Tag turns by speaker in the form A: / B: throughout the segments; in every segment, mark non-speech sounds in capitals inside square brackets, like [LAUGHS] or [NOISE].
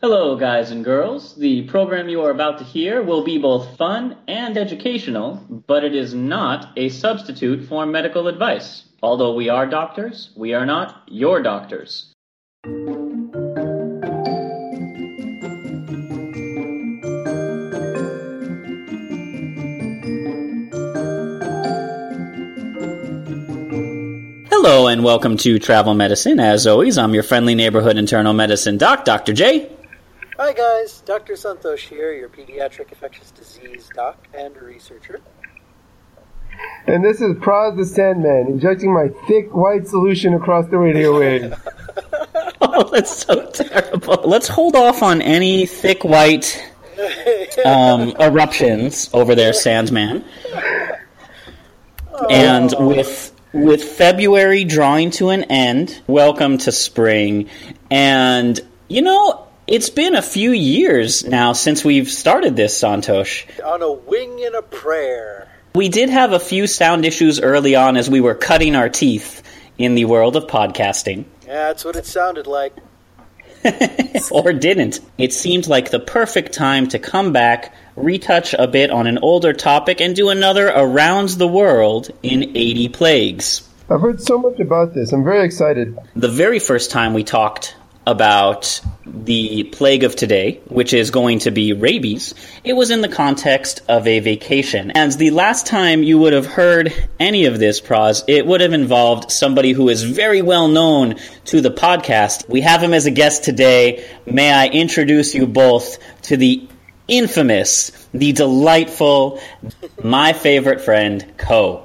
A: Hello, guys and girls. The program you are about to hear will be both fun and educational, but it is not a substitute for medical advice. Although we are doctors, we are not your doctors. Hello and welcome to Travel Medicine. As always, I'm your friendly neighborhood internal medicine doc, Dr. J.
B: Hi guys, Dr. Santhosh here, your pediatric infectious disease doc and researcher.
C: And this is Praz the Sandman, injecting my thick white solution across the radio wave. [LAUGHS]
A: Oh, that's so terrible. Let's hold off on any thick white um, [LAUGHS] eruptions over there, Sandman. And with with February drawing to an end, welcome to spring. And you know, it's been a few years now since we've started this, Santhosh.
B: On a wing and a prayer.
A: We did have a few sound issues early on as we were cutting our teeth in the world of podcasting.
B: Yeah, that's what it sounded like. [LAUGHS]
A: or didn't. It seemed like the perfect time to come back, retouch a bit on an older topic, and do another Around the World in 80 Plagues.
C: I've heard so much about this. I'm very excited.
A: The very first time we talked about the plague of today, which is going to be rabies, it was in the context of a vacation. And the last time you would have heard any of this, Praz, it would have involved somebody who is very well known to the podcast. We have him as a guest today. May I introduce you both to the infamous, the delightful, my favorite friend, Koh.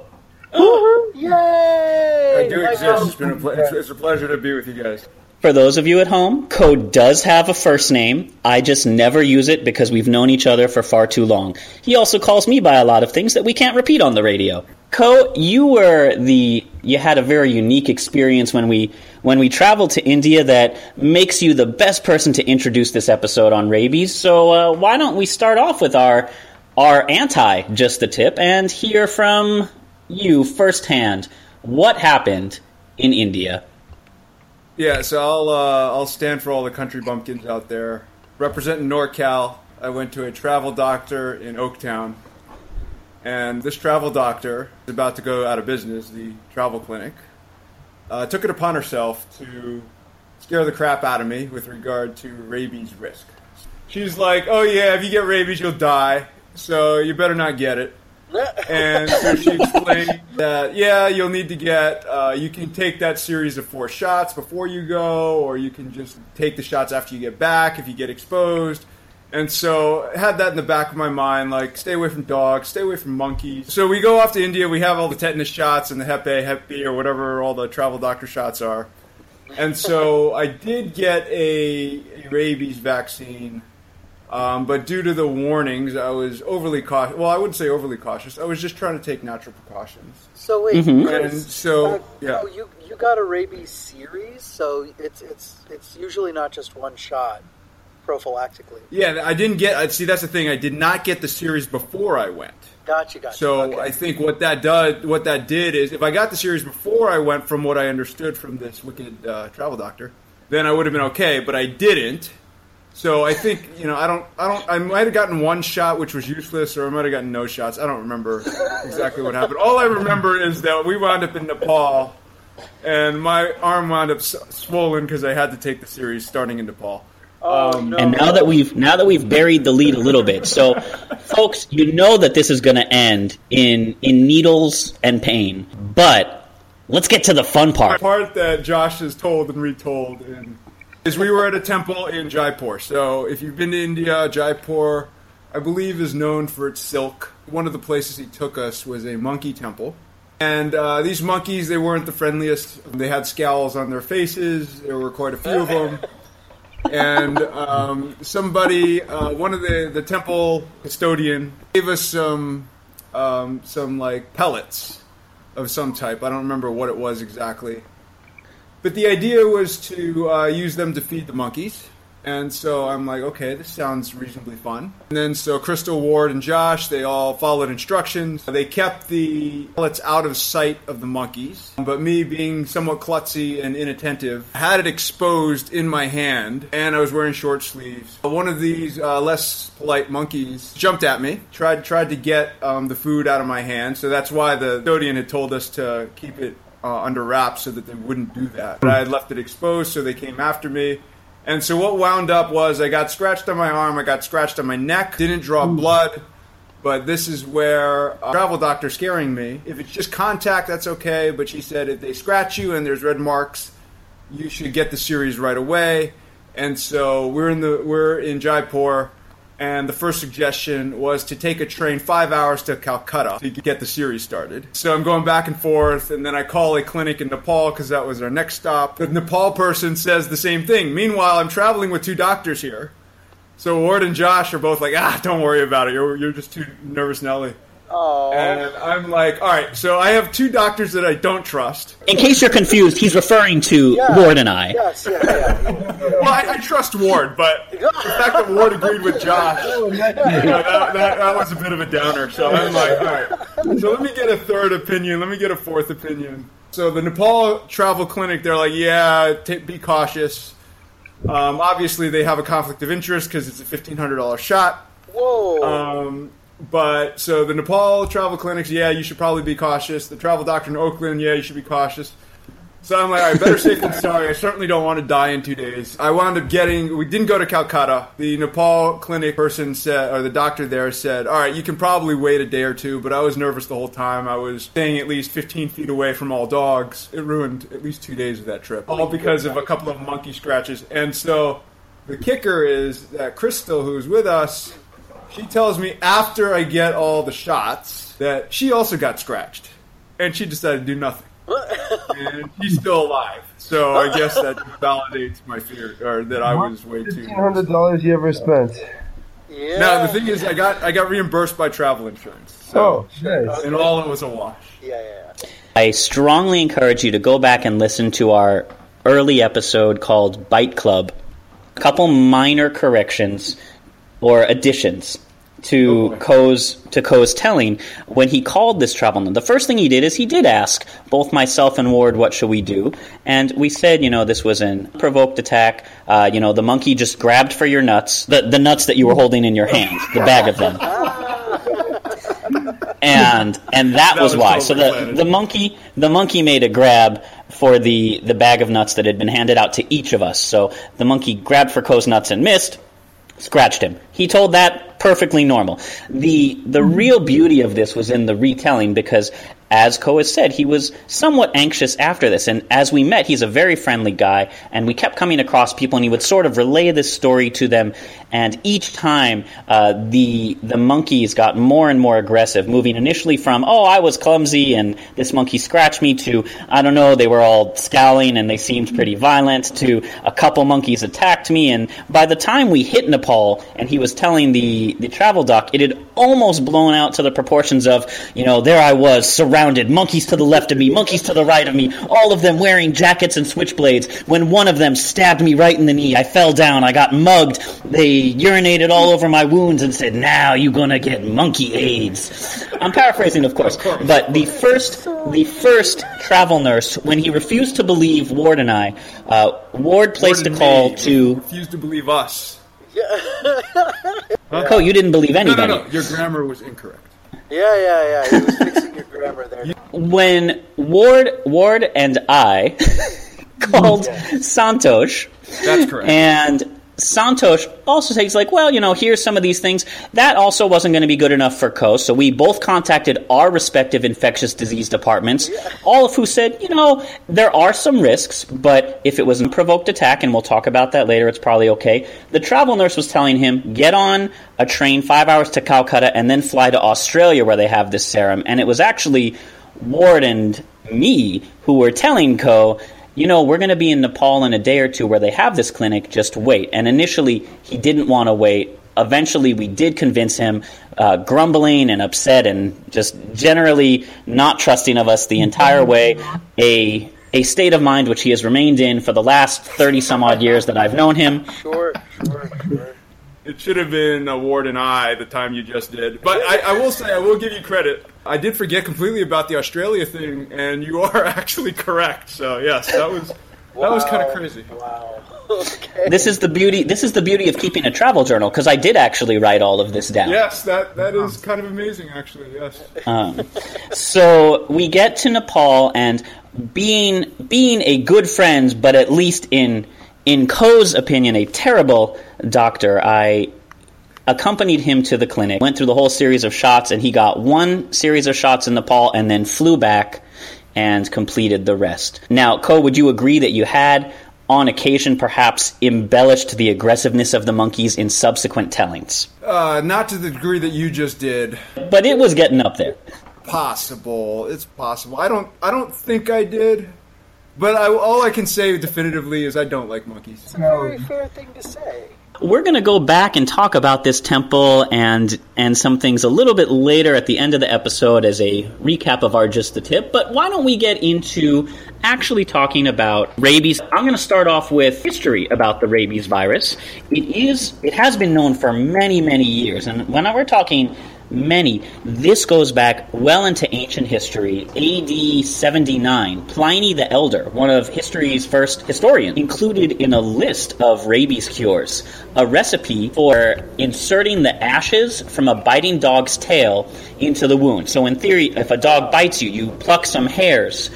B: Yay!
D: I do exist. It's, been a ple- it's, it's a pleasure to be with you guys.
A: For those of you at home, Code does have a first name. I just never use it because we've known each other for far too long. He also calls me by a lot of things that we can't repeat on the radio. Koh, you were the you had a very unique experience when we when we traveled to India that makes you the best person to introduce this episode on rabies. So uh, why don't we start off with our our anti just the tip and hear from you firsthand what happened in India.
D: Yeah, so I'll uh, I'll stand for all the country bumpkins out there. Representing NorCal, I went to a travel doctor in Oaktown, and this travel doctor is about to go out of business. The travel clinic uh, took it upon herself to scare the crap out of me with regard to rabies risk. She's like, "Oh yeah, if you get rabies, you'll die, so you better not get it." And so she explained that yeah, you'll need to get. Uh, you can take that series of four shots before you go, or you can just take the shots after you get back if you get exposed. And so I had that in the back of my mind, like stay away from dogs, stay away from monkeys. So we go off to India. We have all the tetanus shots and the Hep A, Hep B, or whatever all the travel doctor shots are. And so I did get a, a rabies vaccine. Um, but due to the warnings, I was overly cautious. Well, I wouldn't say overly cautious. I was just trying to take natural precautions.
B: So wait,
A: Mhm.
D: And so,
B: uh,
D: yeah.
B: oh, you you got a rabies series, so it's it's it's usually not just one shot prophylactically.
D: Yeah, I didn't get. I See, that's the thing. I did not get the series before I went.
B: Gotcha, gotcha.
D: So
B: okay.
D: I think what that does, what that did is, if I got the series before I went, from what I understood from this wicked uh, travel doctor, then I would have been okay. But I didn't. So I think you know, I don't, I don't, I might have gotten one shot which was useless, or I might have gotten no shots. I don't remember exactly what happened. All I remember is that we wound up in Nepal, and my arm wound up swollen because I had to take the series starting in Nepal.
B: oh,
D: um,
B: no.
A: And now that we've now that we've buried the lead a little bit, so folks, you know that this is going to end in in needles and pain. But let's get to the fun part.
D: The
A: part.
D: part that Josh has told and retold in, is we were at a temple in Jaipur. So if you've been to India, Jaipur, I believe, is known for its silk. One of the places he took us was a monkey temple. And uh, these monkeys, they weren't the friendliest. They had scowls on their faces. There were quite a few of them. And um, somebody, uh, one of the, the temple custodian, gave us some um, some like pellets of some type. I don't remember what it was exactly. But the idea was to uh, use them to feed the monkeys. And so I'm like, okay, this sounds reasonably fun. And then so Crystal Ward and Josh, they all followed instructions. They kept the pellets out of sight of the monkeys. But me being somewhat klutzy and inattentive, had it exposed in my hand, and I was wearing short sleeves. One of these uh, less polite monkeys jumped at me, tried tried to get um, the food out of my hand. So that's why the custodian had told us to keep it uh, under wraps so that they wouldn't do that. But I had left it exposed, so they came after me. And so what wound up was I got scratched on my arm, I got scratched on my neck, didn't draw blood. But this is where a travel doctor scaring me. If it's just contact, that's okay. But she said if they scratch you and there's red marks, you should get the series right away. And so we're in the we're in Jaipur, and the first suggestion was to take a train five hours to Calcutta to get the series started. So I'm going back and forth, and then I call a clinic in Nepal because that was our next stop. The Nepal person says the same thing. Meanwhile, I'm traveling with two doctors here. So Ward and Josh are both like, ah, don't worry about it. You're, you're just too nervous, Nelly.
B: Oh,
D: And I'm like, all right. So I have two doctors that I don't trust.
A: In case you're confused, he's referring to
B: yeah.
A: Ward and I.
B: Yes, yeah, yeah.
D: Well, I, I trust Ward, but the fact that Ward agreed with Josh, you know, that, that, that was a bit of a downer. So I'm like, all right. So let me get a third opinion. Let me get a fourth opinion. So the Nepal travel clinic, they're like, yeah, t- be cautious. Um, obviously, they have a conflict of interest because it's a fifteen hundred dollar shot.
B: Whoa.
D: Um, but so the Nepal travel clinics, yeah, you should probably be cautious. The travel doctor in Oakland, yeah, you should be cautious. So I'm like, all right, better safe than sorry. I certainly don't want to die in two days. I wound up getting. We didn't go to Calcutta. The Nepal clinic person said, or the doctor there said, all right, you can probably wait a day or two. But I was nervous the whole time. I was staying at least 15 feet away from all dogs. It ruined at least two days of that trip, all because of a couple of monkey scratches. And so the kicker is that Crystal, who's with us, she tells me after I get all the shots that she also got scratched, and she decided to do nothing. and she's still alive. So I guess that validates my fear, or that I was way too.
C: Fifteen hundred dollars you ever spent?
B: yeah.
D: Now the thing is, I got I got reimbursed by travel insurance,
C: Oh,
D: so
C: nice.
D: and all it was a wash.
B: Yeah, yeah, yeah.
A: I strongly encourage you to go back and listen to our early episode called Bite Club. A couple minor corrections or additions to Koh's to Koh's telling when he called this travel. The first thing he did is he did ask both myself and Ward, "What should we do?" And we said, you know, this was an provoked attack. Uh, you know, the monkey just grabbed for your nuts, the the nuts that you were holding in your hand, the bag of them and and that,
D: That
A: was,
D: was
A: why. so the the monkey the monkey made a grab for the the bag of nuts that had been handed out to each of us. So the monkey grabbed for Koh's nuts and missed, scratched him. He told that perfectly normal. The the mm-hmm. real beauty of this was in the retelling because as Koh has said, he was somewhat anxious after this. And as we met, he's a very friendly guy, and we kept coming across people, and he would sort of relay this story to them. And each time, uh, the the monkeys got more and more aggressive, moving initially from "Oh, I was clumsy and this monkey scratched me" to "I don't know, they were all scowling and they seemed pretty violent" to "A couple monkeys attacked me." And by the time we hit Nepal, and he was telling the the travel doc, it had almost blown out to the proportions of you know there I was surrounded, monkeys to the left of me, monkeys to the right of me, all of them wearing jackets and switchblades. When one of them stabbed me right in the knee, I fell down, I got mugged. They urinated all over my wounds and said, "Now you're gonna get monkey AIDS." I'm paraphrasing, of course, but the first the first travel nurse, when he refused to believe Ward and I, uh, Ward placed
D: Ward
A: a call
D: me
A: to.
D: refused to believe us.
A: Koh, [LAUGHS] you didn't believe
D: No,
A: anybody.
D: no, no. Your grammar was incorrect.
B: Yeah, yeah, yeah. He was fixing your grammar there. [LAUGHS]
A: when Ward Ward and I [LAUGHS] called Santhosh,
D: That's correct.
A: and Santhosh also says like, well, you know, here's some of these things. That also wasn't going to be good enough for Koh. So we both contacted our respective infectious disease departments, all of who said, you know, there are some risks, but if it was an unprovoked attack, and we'll talk about that later, it's probably okay. The travel nurse was telling him, get on a train five hours to Calcutta and then fly to Australia where they have this serum. And it was actually Ward and me who were telling Koh you know, we're going to be in Nepal in a day or two where they have this clinic, just wait. And initially, he didn't want to wait. Eventually, we did convince him, uh, grumbling and upset and just generally not trusting of us the entire way. A, a state of mind which he has remained in for the last 30 some odd years that I've known him.
B: Sure, sure, sure.
D: It should have been a Ward and I the time you just did. But I, I will say, I will give you credit. I did forget completely about the Australia thing, and you are [LAUGHS] actually correct. So yes, that was that was kind of crazy.
B: Wow. [LAUGHS] Okay.
A: This is the beauty. This is the beauty of keeping a travel journal because I did actually write all of this down.
D: Yes, that that is kind of amazing, actually. Yes.
A: Um, so we get to Nepal, and being being a good friend, but at least in in Koh's opinion, a terrible doctor, I accompanied him to the clinic. Went through the whole series of shots, and he got one series of shots in Nepal, and then flew back and completed the rest. Now, Koh, would you agree that you had? On occasion, perhaps embellished the aggressiveness of the monkeys in subsequent tellings.
D: Uh, not to the degree that you just did.
A: But it was getting up there.
D: Possible. It's possible. I don't. I don't think I did. But I, all I can say definitively is I don't like monkeys.
B: It's a very fair thing to say.
A: We're going to go back and talk about this temple and and some things a little bit later at the end of the episode as a recap of our just the tip. But why don't we get into actually talking about rabies? I'm going to start off with history about the rabies virus. It is it has been known for many many years, and when we're talking many. This goes back well into ancient history. AD 79, Pliny the Elder, one of history's first historians, included in a list of rabies cures a recipe for inserting the ashes from a biting dog's tail into the wound. So, in theory, if a dog bites you, you pluck some hairs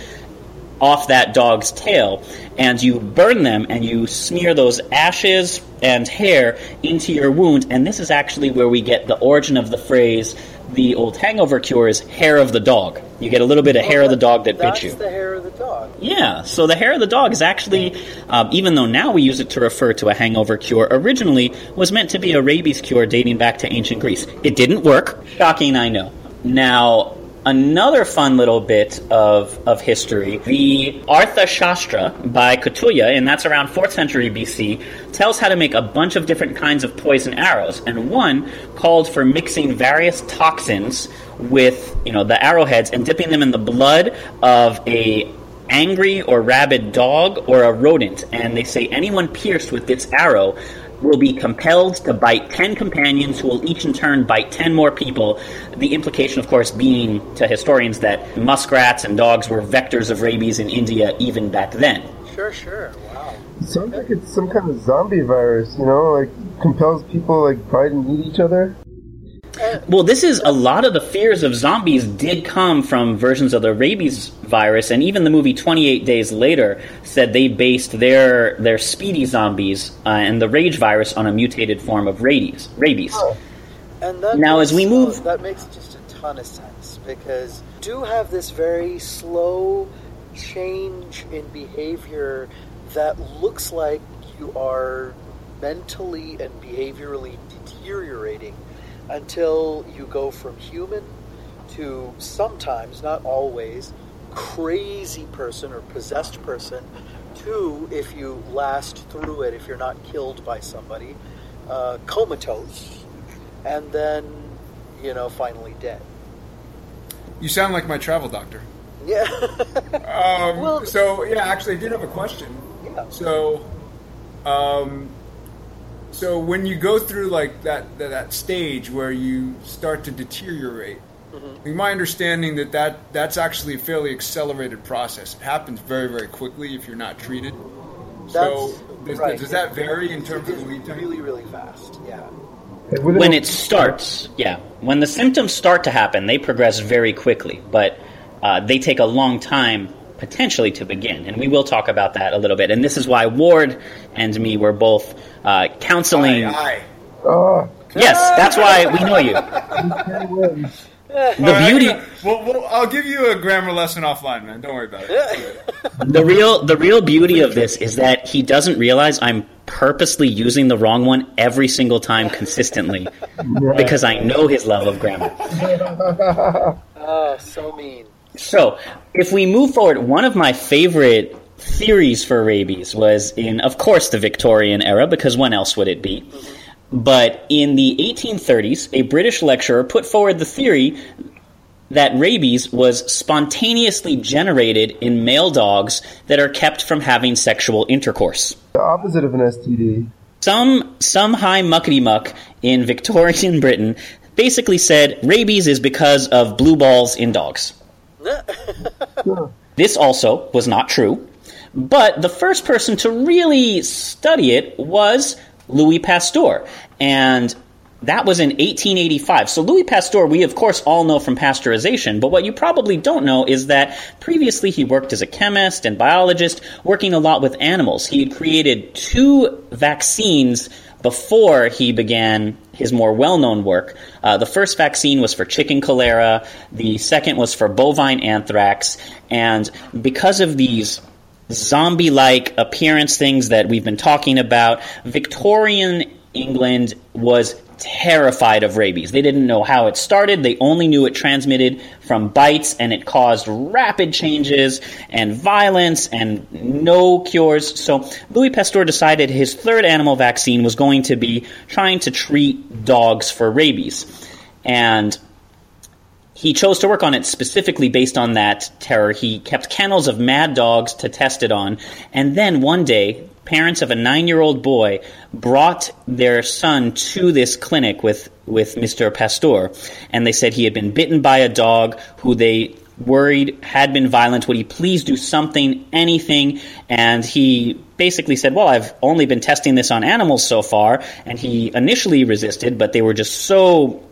A: off that dog's tail and you burn them and you smear those ashes and hair into your wound and this is actually where we get the origin of the phrase the old hangover cure is hair of the dog you get a little bit of hair of the dog that bit
B: That's
A: you
B: the hair of the dog.
A: yeah, so the hair of the dog is actually, um, even though now we use it to refer to a hangover cure, originally was meant to be a rabies cure dating back to ancient Greece. It didn't work. Shocking, I know. Now, another fun little bit of, of history, the Artha Shastra by Kautilya, and that's around 4th century BC, tells how to make a bunch of different kinds of poison arrows, and one called for mixing various toxins with, you know, the arrowheads and dipping them in the blood of a angry or rabid dog or a rodent, and they say anyone pierced with this arrow will be compelled to bite 10 companions who will each in turn bite 10 more people. The implication, of course, being to historians that muskrats and dogs were vectors of rabies in India even back then.
B: Sure, sure. Wow.
C: Sounds like it's some kind of zombie virus, you know, like compels people like bite and eat each other.
A: Well, this is a lot of the fears of zombies did come from versions of the rabies virus, and even the movie Twenty Eight Days Later said they based their their speedy zombies uh, and the rage virus on a mutated form of rabies. Rabies.
B: And that
A: Now,
B: makes,
A: as we move-
B: that makes just a ton of sense because do have this very slow change in behavior that looks like you are mentally and behaviorally deteriorating until you go from human to sometimes, not always, crazy person or possessed person to, if you last through it, if you're not killed by somebody, uh, comatose, and then, you know, finally dead.
D: You sound like my travel doctor.
B: Yeah. [LAUGHS]
D: Um,
B: Well-
D: so yeah, actually, I did have a question.
B: Yeah.
D: So, um, so when you go through like that that, that stage where you start to deteriorate,
B: Mm-hmm.
D: in my understanding that, that that's actually a fairly accelerated process. It happens very very quickly if you're not treated. so does,
B: right.
D: does that vary in terms of the lead time?
B: really, really fast. Yeah.
A: when it starts, yeah, when the symptoms start to happen, they progress very quickly, but uh, they take a long time potentially to begin, and we will talk about that a little bit. And this is why Ward and me were both uh, counseling.
D: Aye,
C: Oh,
A: Yes, that's why we know you. The beauty,
D: Well, well, I'll give you a grammar lesson offline, man. Don't worry about it.
A: the real, the real beauty of this is that he doesn't realize I'm purposely using the wrong one every single time consistently [LAUGHS] because I know his level of grammar. [LAUGHS]
B: Oh, so mean.
A: So, if we move forward, one of my favorite theories for rabies was in, of course, the Victorian era, because when else would it be? But in the 1830s, a British lecturer put forward the theory that rabies was spontaneously generated in male dogs that are kept from having sexual intercourse.
C: the opposite of an STD.
A: Some some high muckety muck in Victorian [LAUGHS] Britain basically said rabies is because of blue balls in dogs. [LAUGHS] This also was not true, but the first person to really study it was Louis Pasteur, and that was in 1885. So Louis Pasteur, we of course all know from pasteurization, but what you probably don't know is that previously he worked as a chemist and biologist, working a lot with animals. He had created two vaccines before he began his more well-known work. Uh, the first vaccine was for chicken cholera. The second was for bovine anthrax. And because of these zombie-like appearance things that we've been talking about, Victorian England was terrified of rabies. They didn't know how it started. They only knew it transmitted from bites and it caused rapid changes and violence and no cures. So Louis Pasteur decided his third animal vaccine was going to be trying to treat dogs for rabies. And he chose to work on it specifically based on that terror. He kept kennels of mad dogs to test it on. And then one day, parents of a nine year old boy brought their son to this clinic with, with Mr. Pasteur. And they said he had been bitten by a dog who they worried had been violent. Would he please do something, anything? And he basically said, Well, I've only been testing this on animals so far. And he initially resisted, but they were just so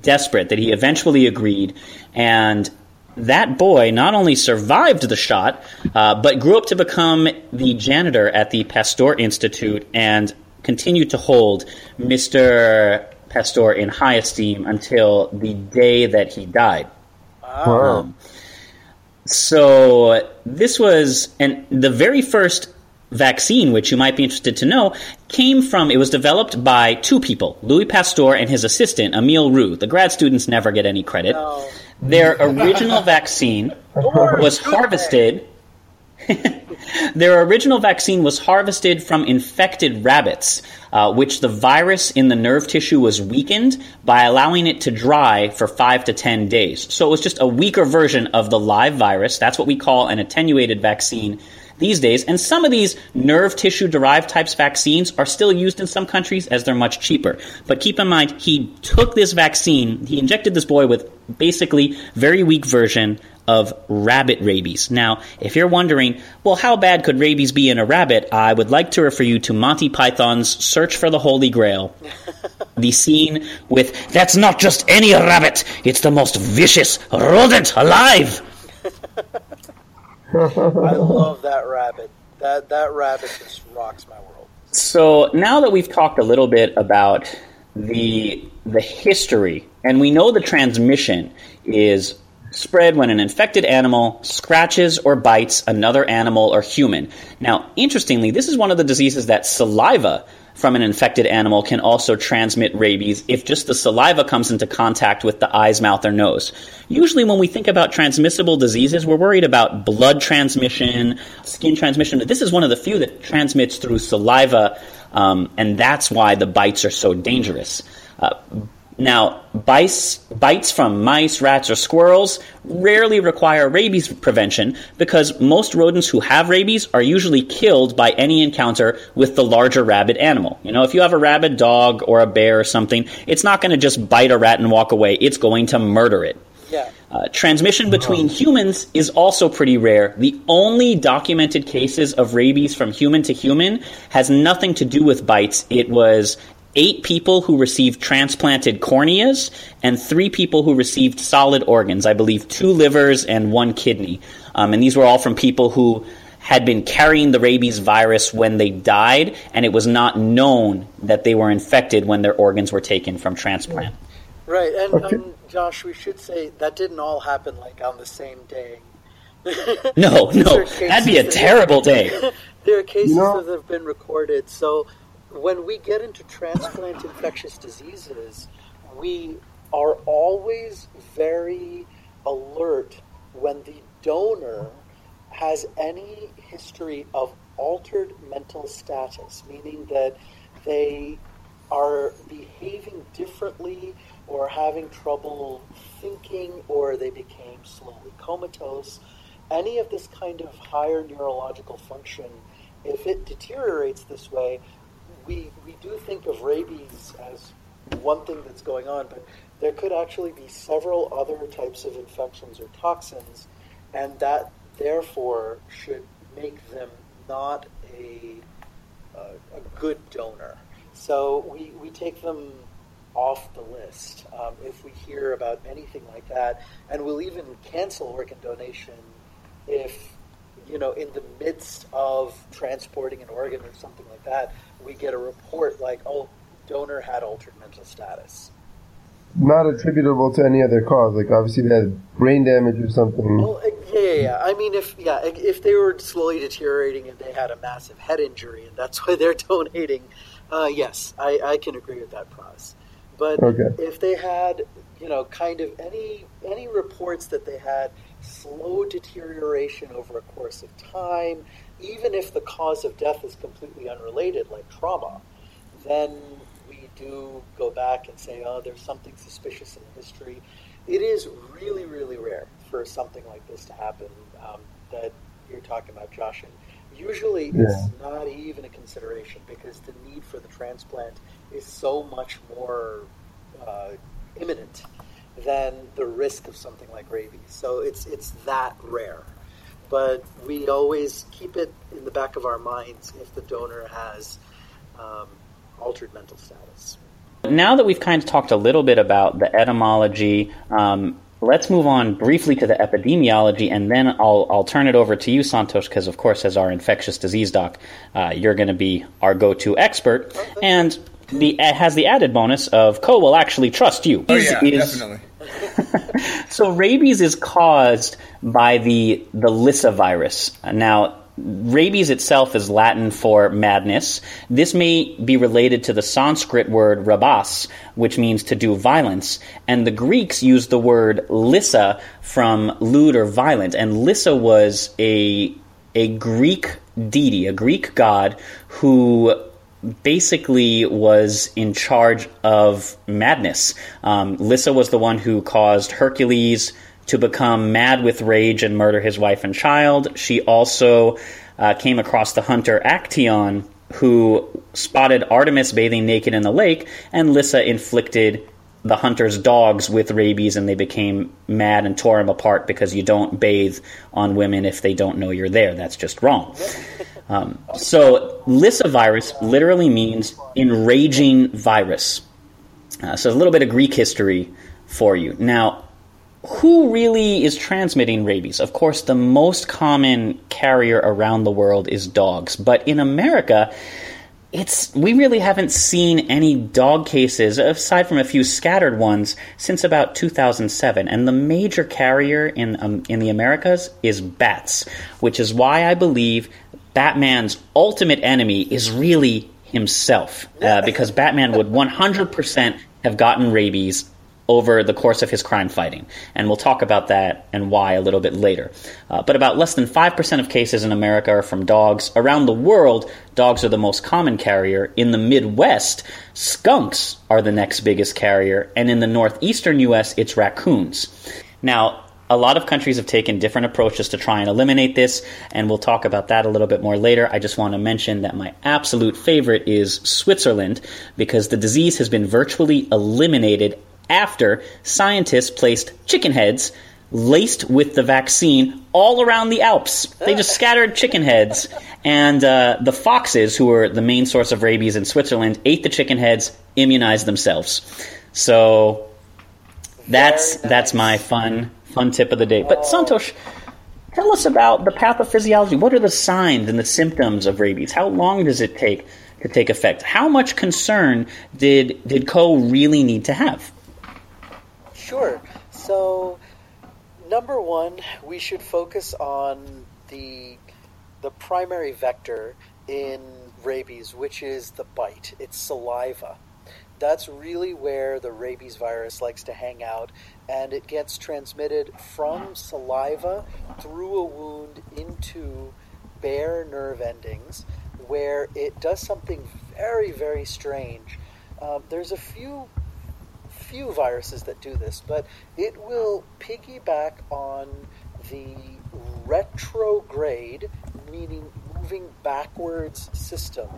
A: desperate that he eventually agreed. And that boy not only survived the shot, uh, but grew up to become the janitor at the Pasteur Institute and continued to hold Mr. Pasteur in high esteem until the day that he died.
C: Wow.
A: So this was and the very first vaccine, which you might be interested to know, came from it was developed by two people, Louis Pasteur and his assistant Emile Roux. The grad students never get any credit.
B: No.
A: Their original vaccine was harvested. [LAUGHS] Their original vaccine was harvested from infected rabbits, uh, which the virus in the nerve tissue was weakened by allowing it to dry for five to ten days. So it was just a weaker version of the live virus. That's what we call an attenuated vaccine these days. And some of these nerve tissue derived types vaccines are still used in some countries as they're much cheaper. But keep in mind, he took this vaccine, he injected this boy with basically very weak version of rabbit rabies. Now, if you're wondering, well, how bad could rabies be in a rabbit? I would like to refer you to Monty Python's Search for the Holy Grail. [LAUGHS] the scene with, that's not just any rabbit, it's the most vicious rodent alive. [LAUGHS]
B: I [LAUGHS] love that rabbit. That that rabbit just rocks my world.
A: So now that we've talked a little bit about the the history, and we know the transmission is spread when an infected animal scratches or bites another animal or human. Now, interestingly, this is one of the diseases that saliva from an infected animal can also transmit rabies if just the saliva comes into contact with the eyes, mouth, or nose. Usually, when we think about transmissible diseases, we're worried about blood transmission, skin transmission. But this is one of the few that transmits through saliva, um, and that's why the bites are so dangerous. Uh, now, bites, bites from mice, rats, or squirrels rarely require rabies prevention because most rodents who have rabies are usually killed by any encounter with the larger rabid animal. You know, if you have a rabid dog or a bear or something, it's not going to just bite a rat and walk away, it's going to murder it.
B: Yeah.
A: Uh, transmission between humans is also pretty rare. The only documented cases of rabies from human to human has nothing to do with bites. It was eight people who received transplanted corneas and three people who received solid organs. I believe two livers and one kidney. Um, and these were all from people who had been carrying the rabies virus when they died, and it was not known that they were infected when their organs were taken from transplant.
B: Right, and um, Josh, we should say that didn't all happen like on the same day.
A: No, [LAUGHS] no, that'd be a terrible [LAUGHS] day.
B: there are cases
C: You know-
B: that have been recorded. So when we get into transplant infectious diseases, we are always very alert when the donor has any history of altered mental status, meaning that they are behaving differently or having trouble thinking or they became slowly comatose. Any of this kind of higher neurological function, if it deteriorates this way, we, we do think of rabies as one thing that's going on, but there could actually be several other types of infections or toxins, and that therefore should make them not a, a, a good donor. So we, we take them off the list um, if we hear about anything like that, and we'll even cancel organ donation if you know in the midst of transporting an organ or something like that, we get a report like, oh, donor had altered mental status.
C: Not attributable to any other cause. Like obviously they had brain damage or something.
B: Well, yeah, yeah, yeah. I mean, if yeah, if they were slowly deteriorating and they had a massive head injury and that's [LAUGHS] why they're donating, uh, yes, I, I can agree with that price. But
C: Okay.
B: if they had, you know, kind of any any reports that they had slow deterioration over a course of time, even if the cause of death is completely unrelated, like trauma, then we do go back and say, oh, there's something suspicious in the history. It is really, really rare for something like this to happen um, that you're talking about, Josh. And usually
C: Yeah.
B: it's not even a consideration because the need for the transplant is so much more uh, imminent than the risk of something like rabies. So it's it's that rare. But we always keep it in the back of our minds if the donor has um, altered mental status.
A: Now that we've kind of talked a little bit about the etymology, um, let's move on briefly to the epidemiology, and then I'll I'll turn it over to you, Santhosh, because of course, as our infectious disease doc, uh, you're going to be our go-to expert, and the it has the added bonus of Koh will actually trust you.
D: Oh yeah,
A: is-
D: definitely.
A: So rabies is caused by the the Lyssavirus. Now, rabies itself is Latin for madness. This may be related to the Sanskrit word rabas, which means to do violence, and the Greeks used the word Lyssa from lewd or violent, and Lyssa was a a Greek deity, a Greek god who basically was in charge of madness. Um, Lyssa was the one who caused Hercules to become mad with rage and murder his wife and child. She also uh, came across the hunter Actaeon, who spotted Artemis bathing naked in the lake, and Lyssa inflicted the hunter's dogs with rabies and they became mad and tore him apart because you don't bathe on women if they don't know you're there. That's just wrong. [LAUGHS] Um, so, Lyssavirus literally means enraging virus. Uh, so, a little bit of Greek history for you. Now, who really is transmitting rabies? Of course, the most common carrier around the world is dogs. But in America, it's we really haven't seen any dog cases aside from a few scattered ones since about 2007 and the major carrier in um, in the Americas is bats which is why I believe Batman's ultimate enemy is really himself uh, because Batman would 100% have gotten rabies over the course of his crime fighting. And we'll talk about that and why a little bit later. Uh, but about less than 5% of cases in America are from dogs. Around the world, dogs are the most common carrier. In the Midwest, skunks are the next biggest carrier. And in the northeastern U.S., it's raccoons. Now, a lot of countries have taken different approaches to try and eliminate this, and we'll talk about that a little bit more later. I just want to mention that my absolute favorite is Switzerland because the disease has been virtually eliminated after scientists placed chicken heads laced with the vaccine all around the Alps. They just [LAUGHS] scattered chicken heads, and uh, the foxes, who were the main source of rabies in Switzerland, ate the chicken heads, immunized themselves. So that's nice. that's my fun fun tip of the day. But Santhosh, tell us about the pathophysiology. What are the signs and the symptoms of rabies? How long does it take to take effect? How much concern did did Koh really need to have?
B: Sure. So, number one, we should focus on the the primary vector in rabies, which is the bite. It's saliva. That's really where the rabies virus likes to hang out, and it gets transmitted from saliva through a wound into bare nerve endings, where it does something very, very strange. Um, there's a few few viruses that do this, but it will piggyback on the retrograde, meaning moving backwards system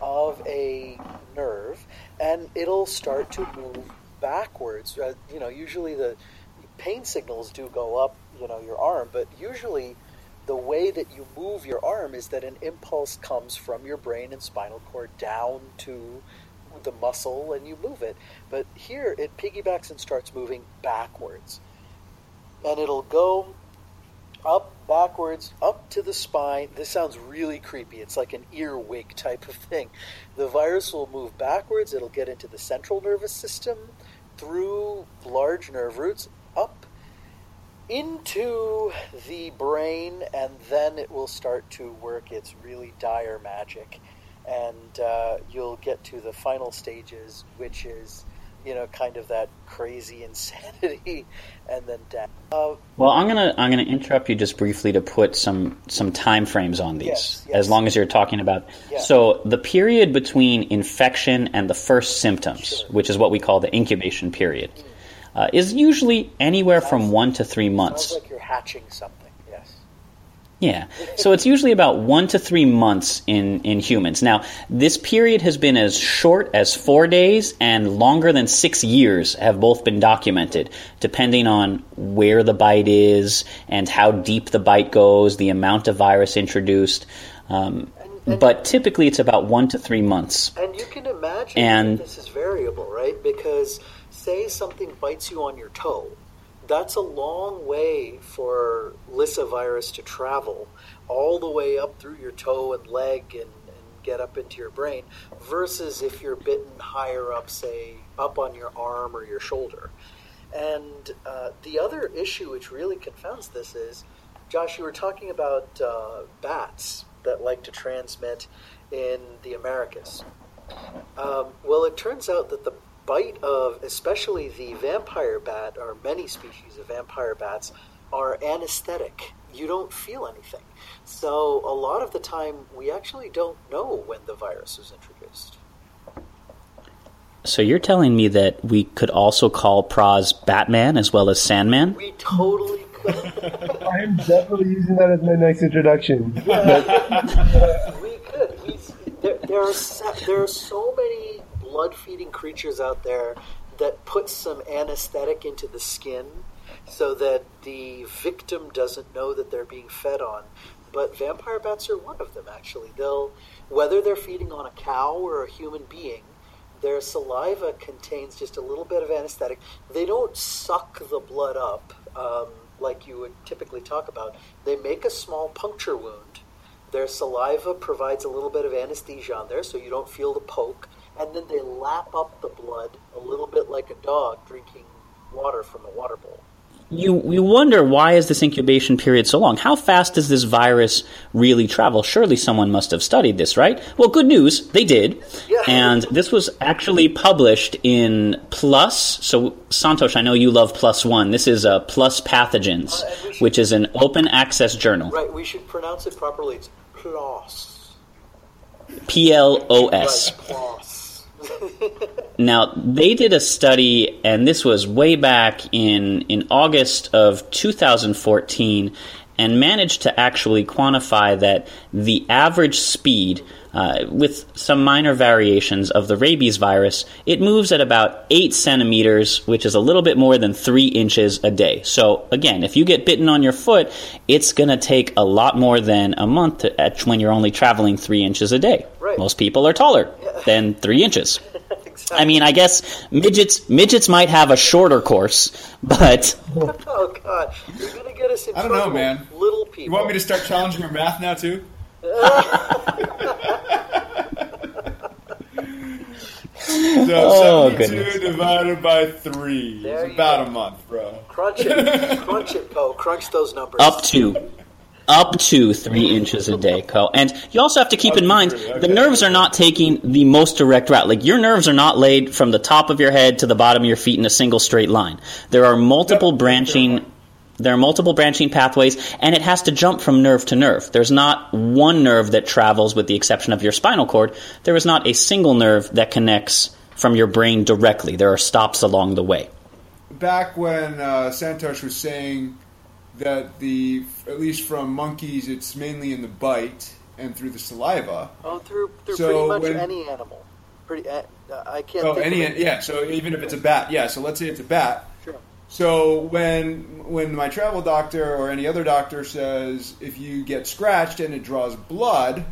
B: of a nerve, and it'll start to move backwards. Uh, you know, usually the pain signals do go up, you know, your arm, but usually the way that you move your arm is that an impulse comes from your brain and spinal cord down to the muscle and you move it. But here it piggybacks and starts moving backwards. And it'll go up, backwards, up to the spine. This sounds really creepy. It's like an earwig type of thing. The virus will move backwards, it'll get into the central nervous system, through large nerve roots, up into the brain, and then it will start to work its really dire magic. And uh, you'll get to the final stages, which is you know kind of that crazy [LAUGHS] insanity, and then death. Uh,
A: well, I'm gonna I'm gonna interrupt you just briefly to put some some time frames on these, yes, yes. as long as you're talking about. Yeah. So the period between infection and the first symptoms, sure. which is what we call the incubation period. Mm. Uh, is usually anywhere from one to three months.
B: Sounds like you're hatching something.
A: Yeah. So it's usually about one to three months in, in humans. Now, this period has been as short as four days and longer than six years have both been documented, depending on where the bite is and how deep the bite goes, the amount of virus introduced. Um, and, and but typically it's about one to three months.
B: And you can imagine and, this is variable, right? Because say something bites you on your toe that's a long way for Lyssavirus to travel all the way up through your toe and leg and, and get up into your brain versus if you're bitten higher up, say, up on your arm or your shoulder. And uh, the other issue which really confounds this is, Josh, you were talking about uh, bats that like to transmit in the Americas. Um, well, it turns out that the bite of especially the vampire bat or many species of vampire bats are anesthetic. You don't feel anything. So a lot of the time we actually don't know when the virus was introduced.
A: So you're telling me that we could also call Praz Batman as well as Sandman?
B: We totally could. [LAUGHS]
C: I am definitely using that as my next introduction. [LAUGHS] we
B: could. We, there, there, are, there are so many blood feeding creatures out there that put some anesthetic into the skin so that the victim doesn't know that they're being fed on. But vampire bats are one of them, actually. They'll, whether they're feeding on a cow or a human being, their saliva contains just a little bit of anesthetic. They don't suck the blood up um, like you would typically talk about. They make a small puncture wound Their saliva provides a little bit of anesthesia on there so you don't feel the poke. And then they lap up the blood a little bit like a dog drinking water from a water bowl
A: you you wonder why is this incubation period so long? How fast does this virus really travel? Surely someone must have studied this, right? Well, good news, they did.
B: Yeah.
A: And this was actually published in Plus. So Santhosh, I know you love One. This is a PLOS Pathogens,
B: Uh, should-
A: which is an open access journal.
B: Right, we should pronounce it properly. It's PLOS.
A: P L O S. Now, they did a study, and this was way back in, in August of 2014, and managed to actually quantify that the average speed, uh, with some minor variations of the rabies virus, it moves at about 8 centimeters, which is a little bit more than 3 inches a day. So, again, if you get bitten on your foot, it's going to take a lot more than a month to, at, when you're only traveling 3 inches a day.
B: Right.
A: Most people are taller than 3 inches.
B: exactly. [LAUGHS]
A: I mean, I guess midgets midgets might have a shorter course, but [LAUGHS]
B: oh God, you're gonna get us in
D: I don't know, man.
B: Little people.
D: You want me to start challenging your math now too? [LAUGHS] so
A: Oh,
D: 72
A: goodness.
D: divided by 3
B: There
D: is
B: you
D: about
B: go.
D: a month, bro.
B: crunch it, crunch it, Poe. Crunch those numbers.
A: up to up to three inches a day, Koh. And you also have to keep
D: Up
A: in mind
D: three,
A: the nerves are not taking the most direct route. Like your nerves are not laid from the top of your head to the bottom of your feet in a single straight line. There are multiple branching. There are multiple branching pathways, and it has to jump from nerve to nerve. There's not one nerve that travels, with the exception of your spinal cord. There is not a single nerve that connects from your brain directly. There are stops along the way.
D: Back when uh, Santhosh was saying that the, at least from monkeys, it's mainly in the bite and through the saliva.
B: Oh, through through
D: So
B: pretty much
D: when-
B: any animal. Pretty. Uh, I can't.
D: Oh,
B: think
D: any
B: of it.
D: yeah. So even if it's a bat, yeah. So let's say it's a bat.
B: Sure.
D: So when when my travel doctor or any other doctor says if you get scratched and it draws blood,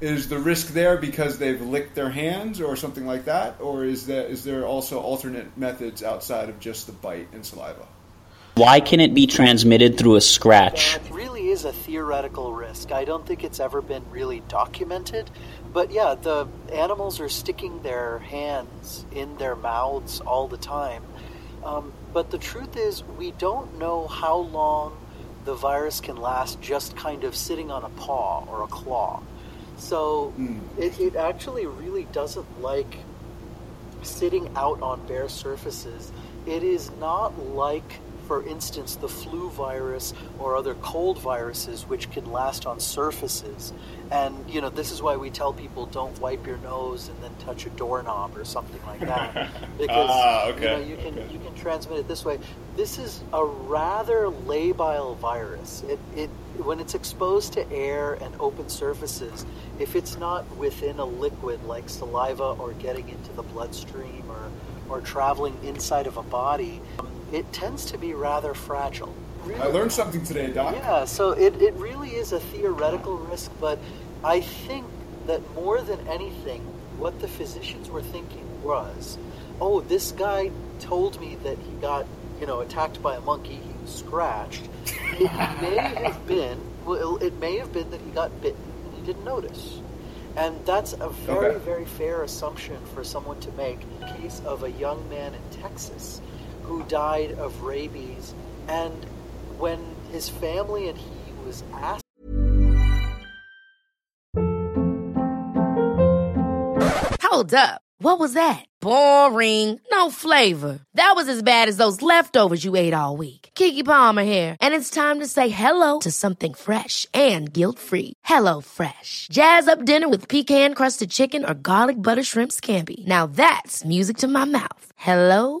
D: is the risk there because they've licked their hands or something like that, or is there is there also alternate methods outside of just the bite and saliva?
A: Why can it be transmitted through a scratch?
B: That really is a theoretical risk. I don't think it's ever been really documented. But yeah, the animals are sticking their hands in their mouths all the time. Um, but the truth is, we don't know how long the virus can last just kind of sitting on a paw or a claw. So hmm. it, it actually really doesn't like sitting out on bare surfaces. It is not like, for instance, the flu virus or other cold viruses, which can last on surfaces. And you know, this is why we tell people don't wipe your nose and then touch a doorknob or something like that, [LAUGHS] because
D: Ah,
B: you know you can you can transmit it this way. This is a rather labile virus. It it when it's exposed to air and open surfaces, if it's not within a liquid like saliva or getting into the bloodstream or, or traveling inside of a body, um, it tends to be rather fragile.
D: I learned something today, Doc.
B: Yeah, so it, it really is a theoretical risk, but I think that more than anything, what the physicians were thinking was, oh, this guy told me that he got, you know, attacked by a monkey, he was scratched. It may have been, well, it may have been that he got bitten and he didn't notice. And that's a very,
D: Okay.
B: very fair assumption for someone to make. In the case of a young man in Texas who died of rabies, and when his family and he was asked
E: Hold up. What was that? Boring. No flavor. That was as bad as those leftovers you ate all week. Keke Palmer here, and it's time to say hello to something fresh and guilt-free. Hello Fresh. Jazz up dinner with pecan-crusted chicken or garlic butter shrimp scampi. Now that's music to my mouth. Hello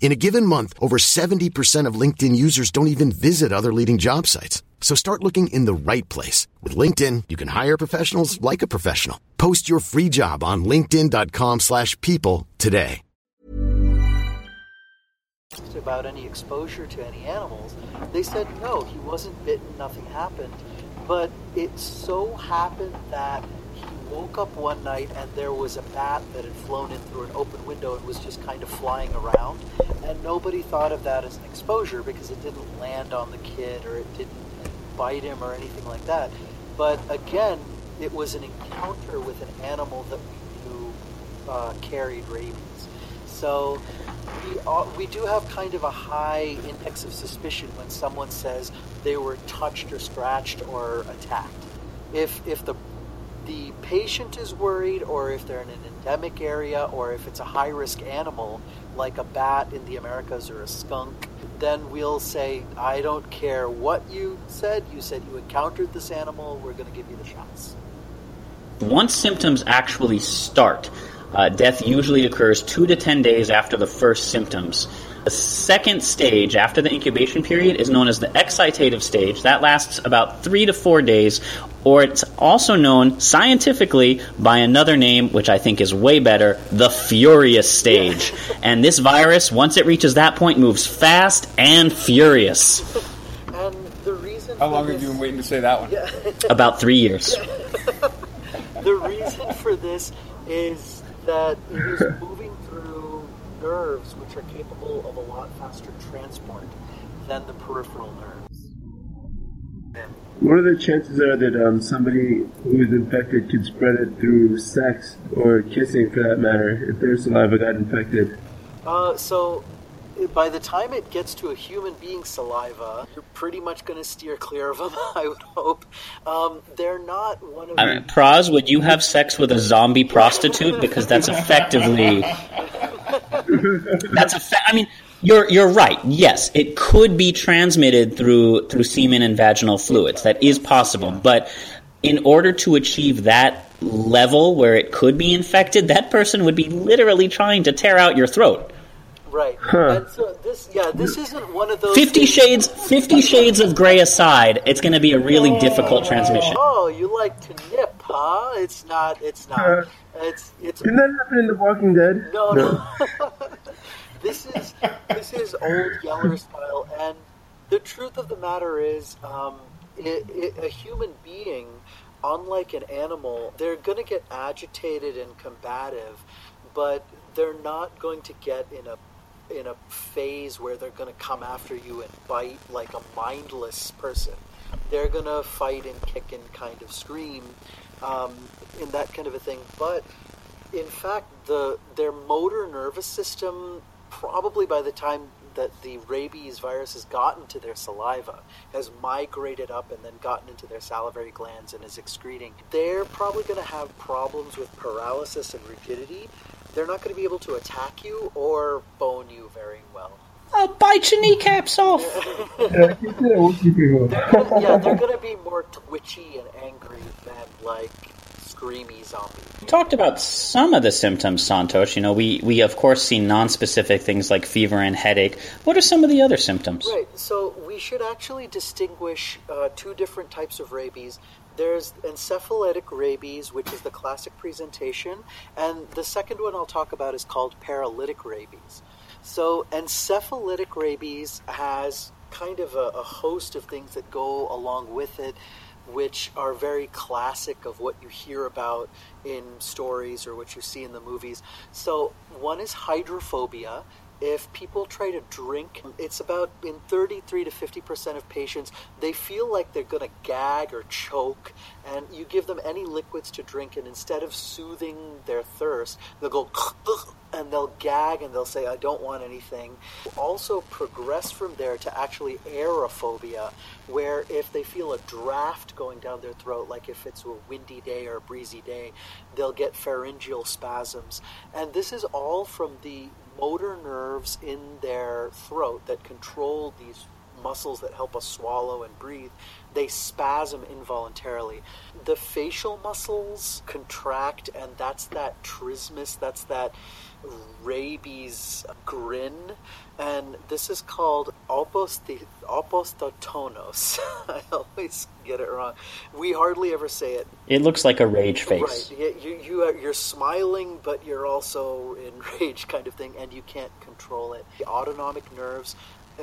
F: In a given month, over 70% of LinkedIn users don't even visit other leading job sites. So start looking in the right place. With LinkedIn, you can hire professionals like a professional. Post your free job on linkedin.com slash people today.
B: About any exposure to any animals, they said no, he wasn't bitten, nothing happened. But it so happened that woke up one night and there was a bat that had flown in through an open window and was just kind of flying around. And nobody thought of that as an exposure because it didn't land on the kid or it didn't bite him or anything like that. But again, it was an encounter with an animal that we knew uh, carried rabies. So we, uh, we do have kind of a high index of suspicion when someone says they were touched or scratched or attacked. If, if the the patient is worried, or if they're in an endemic area, or if it's a high risk animal like a bat in the Americas or a skunk, then we'll say, I don't care what you said. You said you encountered this animal. We're going to give you the shots.
A: Once symptoms actually start, uh, death usually occurs two to ten days after the first symptoms. The second stage after the incubation period is known as the excitative stage. That lasts about three to four days, or it's also known scientifically by another name, which I think is way better, the furious stage. [LAUGHS] and this virus, once it reaches that point, moves fast and furious.
B: And the reason
D: How long
B: this,
D: have you been waiting to say that one?
B: Yeah. [LAUGHS]
A: About three years. [LAUGHS]
B: the reason for this is that it is moving through nerves which are capable of a lot faster transport than the peripheral nerves.
C: What are the chances are that um, somebody who is infected could spread it through sex or kissing, for that matter, if their saliva got infected?
B: Uh, so, by the time it gets to a human being's saliva, you're pretty much going to steer clear of them, [LAUGHS] I would hope. Um, they're not one of
A: I mean, Praz, would you have sex with a zombie prostitute? Because that's effectively. That's a. Fa- I mean, you're you're right. Yes, it could be transmitted through through semen and vaginal fluids. That is possible, but in order to achieve that level where it could be infected, that person would be literally trying to tear out your throat.
B: Right. And so this, yeah, this isn't one of those.
A: Fifty
B: things-
A: shades, Fifty Shades of Grey aside, it's going to be a really difficult transmission.
B: Oh, you like to nip, huh? It's not. It's not. It's it's.
C: Didn't that happen in The Walking Dead?
B: No, no. [LAUGHS] this is this is old Yeller style, and the truth of the matter is, um, it, it, a human being, unlike an animal, they're going to get agitated and combative, but they're not going to get in a in a phase where they're going to come after you and bite like a mindless person. They're going to fight and kick and kind of scream, um, in that kind of a thing. But in fact, the their motor nervous system probably by the time that the rabies virus has gotten to their saliva has migrated up and then gotten into their salivary glands and is excreting. They're probably going to have problems with paralysis and rigidity. They're not going to be able to attack you or bone you very well.
A: I'll bite your kneecaps off.
C: Yeah, keep it away, keep it away.
B: yeah, they're going to be more twitchy and angry than like screamy zombies.
A: We talked about some of the symptoms, Santhosh. You know, we, we of course see non-specific things like fever and headache. What are some of the other symptoms?
B: Right. So we should actually distinguish uh, two different types of rabies. There's encephalitic rabies, which is the classic presentation, and the second one I'll talk about is called paralytic rabies. So encephalitic rabies has kind of a, a host of things that go along with it, which are very classic of what you hear about in stories or what you see in the movies. So one is hydrophobia. If people try to drink, it's about in 33 to 50 percent of patients, they feel like they're going to gag or choke, and you give them any liquids to drink, and instead of soothing their thirst, they'll go [SNIFFS] and they'll gag and they'll say, I don't want anything. Also, progress from there to actually aerophobia, where if they feel a draft going down their throat, like if it's a windy day or a breezy day, they'll get pharyngeal spasms. And this is all from the motor nerves in their throat that control these muscles that help us swallow and breathe, they spasm involuntarily. The facial muscles contract, and that's that trismus, that's that rabies grin, and this is called opostotonos. [LAUGHS] I always get it wrong. We hardly ever say it.
A: It looks like a rage face.
B: Right. You, you, you are, you're smiling, but you're also enraged, [LAUGHS] kind of thing, and you can't control it. The autonomic nerves,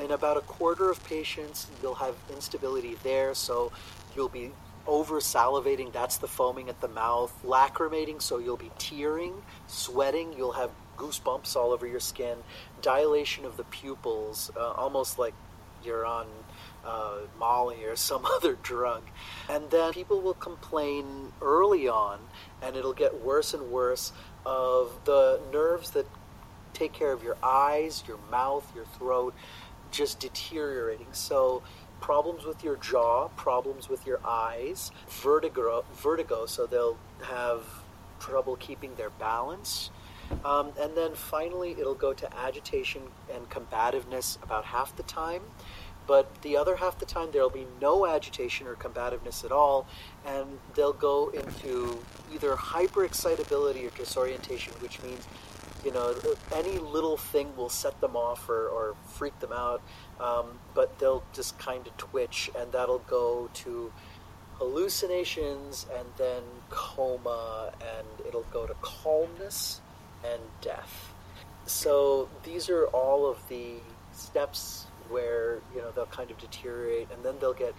B: in about a quarter of patients, you'll have instability there, so you'll be over salivating, that's the foaming at the mouth, lacrimating, so you'll be tearing, sweating, you'll have goosebumps all over your skin, dilation of the pupils, uh, almost like you're on uh, Molly or [LAUGHS] some other drug. And then people will complain early on, and it'll get worse and worse, of the nerves that take care of your eyes, your mouth, your throat, just deteriorating. So problems with your jaw, problems with your eyes, vertigo, vertigo so they'll have trouble keeping their balance. Um, and then finally, it'll go to agitation and combativeness about half the time. But the other half the time, there'll be no agitation or combativeness at all, and they'll go into either hyperexcitability or disorientation, which means you know, any little thing will set them off or, or freak them out, um, but they'll just kind of twitch, and that'll go to hallucinations and then coma, and it'll go to calmness and death. So these are all of the steps where you know they'll kind of deteriorate, and then they'll get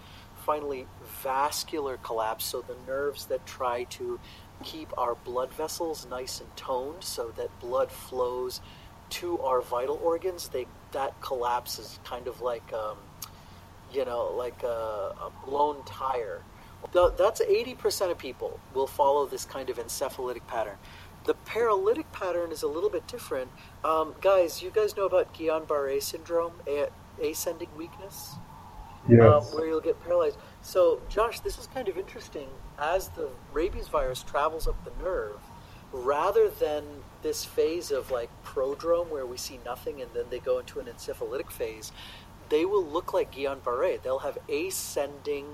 B: finally vascular collapse. So the nerves that try to keep our blood vessels nice and toned so that blood flows to our vital organs. They that collapses kind of like um, you know like a, a blown tire. That's 80% of people will follow this kind of encephalitic pattern. The paralytic pattern is a little bit different. Um, guys, you guys know about Guillain-Barré syndrome, a- ascending weakness?
C: Yes.
B: Um, where you'll get paralyzed. So, Josh, this is kind of interesting. As the rabies virus travels up the nerve, rather than this phase of like prodrome where we see nothing and then they go into an encephalitic phase, they will look like Guillain-Barré. They'll have ascending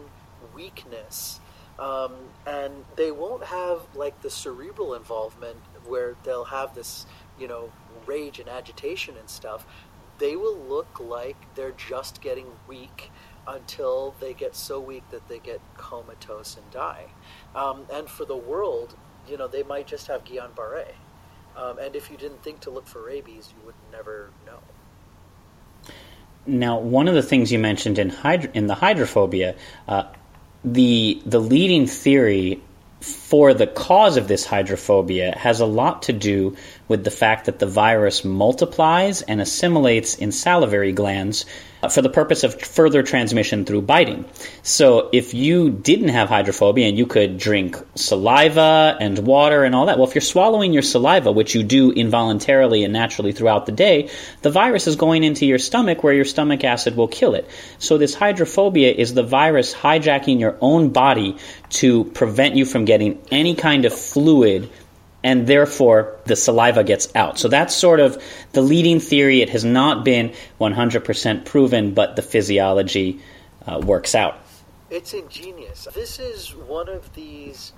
B: weakness. Um, and they won't have like the cerebral involvement where they'll have this, you know, rage and agitation and stuff. They will look like they're just getting weak until they get so weak that they get comatose and die. Um, and for the world, you know, they might just have Guillain-Barré. Um, and if you didn't think to look for rabies, you would never know.
A: Now, one of the things you mentioned in in the hydrophobia, uh, the the leading theory for the cause of this hydrophobia has a lot to do with the fact that the virus multiplies and assimilates in salivary glands Uh, for the purpose of further transmission through biting. So if you didn't have hydrophobia and you could drink saliva and water and all that, well, if you're swallowing your saliva, which you do involuntarily and naturally throughout the day, the virus is going into your stomach where your stomach acid will kill it. So this hydrophobia is the virus hijacking your own body to prevent you from getting any kind of fluid and therefore the saliva gets out. So that's sort of the leading theory. It has not been 100% proven, but the physiology uh, works out.
B: It's ingenious. This is one of these,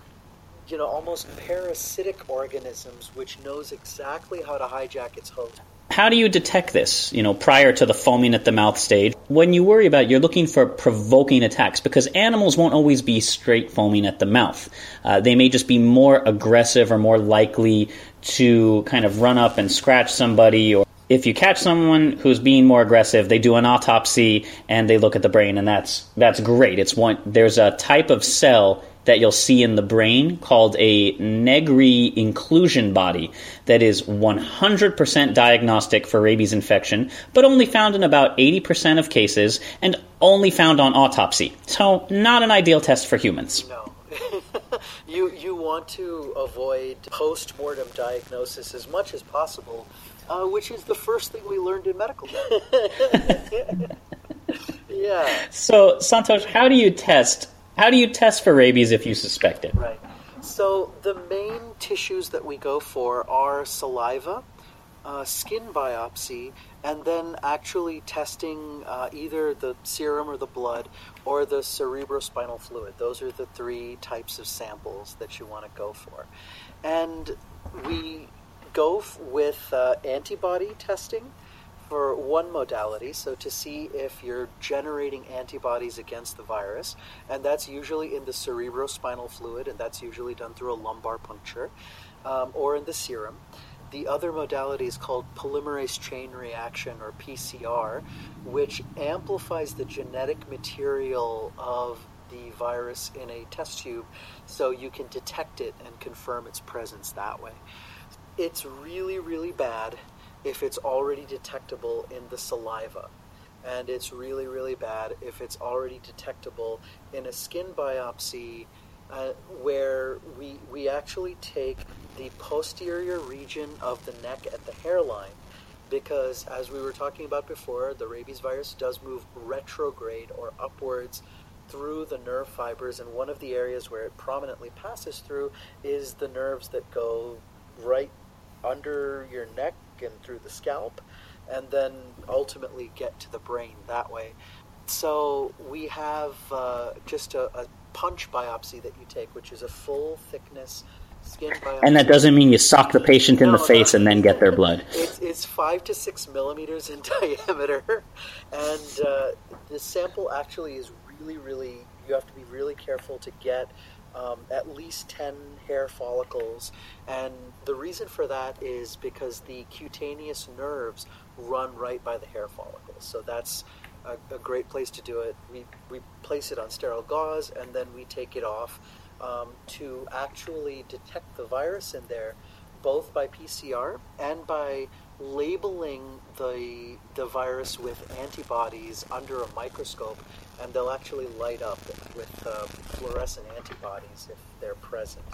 B: you know, almost parasitic organisms which knows exactly how to hijack its host.
A: How do you detect this, you know, prior to the foaming at the mouth stage? When you worry about it, you're looking for provoking attacks because animals won't always be straight foaming at the mouth. Uh, they may just be more aggressive or more likely to kind of run up and scratch somebody or if you catch someone who's being more aggressive, they do an autopsy and they look at the brain, and that's that's great. It's one. There's a type of cell that you'll see in the brain called a Negri inclusion body that is 100% diagnostic for rabies infection, but only found in about 80% of cases and only found on autopsy. So, not an ideal test for humans.
B: No. [LAUGHS] you you want to avoid post-mortem diagnosis as much as possible, uh, which is the first thing we learned in medical. [LAUGHS] [LAUGHS] yeah.
A: So, Santhosh, how do you test how do you test for rabies if you suspect it?
B: Right. So the main tissues that we go for are saliva, uh, skin biopsy, and then actually testing uh, either the serum or the blood or the cerebrospinal fluid. Those are the three types of samples that you want to go for. And we go f- with uh, antibody testing for one modality, so to see if you're generating antibodies against the virus, and that's usually in the cerebrospinal fluid, and that's usually done through a lumbar puncture um, or in the serum. The other modality is called polymerase chain reaction or PCR, which amplifies the genetic material of the virus in a test tube so you can detect it and confirm its presence that way. It's really, really bad if it's already detectable in the saliva. And it's really, really bad if it's already detectable in a skin biopsy uh, where we, we actually take the posterior region of the neck at the hairline because, as we were talking about before, the rabies virus does move retrograde or upwards through the nerve fibers, and one of the areas where it prominently passes through is the nerves that go right under your neck and through the scalp, and then ultimately get to the brain that way. So we have uh, just a, a punch biopsy that you take, which is a full thickness skin biopsy.
A: And that doesn't mean you sock the patient in
B: No,
A: the face
B: no.
A: and then get their blood.
B: It's, it's five to six millimeters in [LAUGHS] diameter, and uh, the sample actually is really, really. You have to be really careful to get um, at least ten hair follicles, and the reason for that is because the cutaneous nerves run right by the hair follicles. So that's a, a great place to do it. We we place it on sterile gauze, and then we take it off um, to actually detect the virus in there, both by PCR and by labeling the the virus with antibodies under a microscope, and they'll actually light up with uh, fluorescent antibodies if they're present.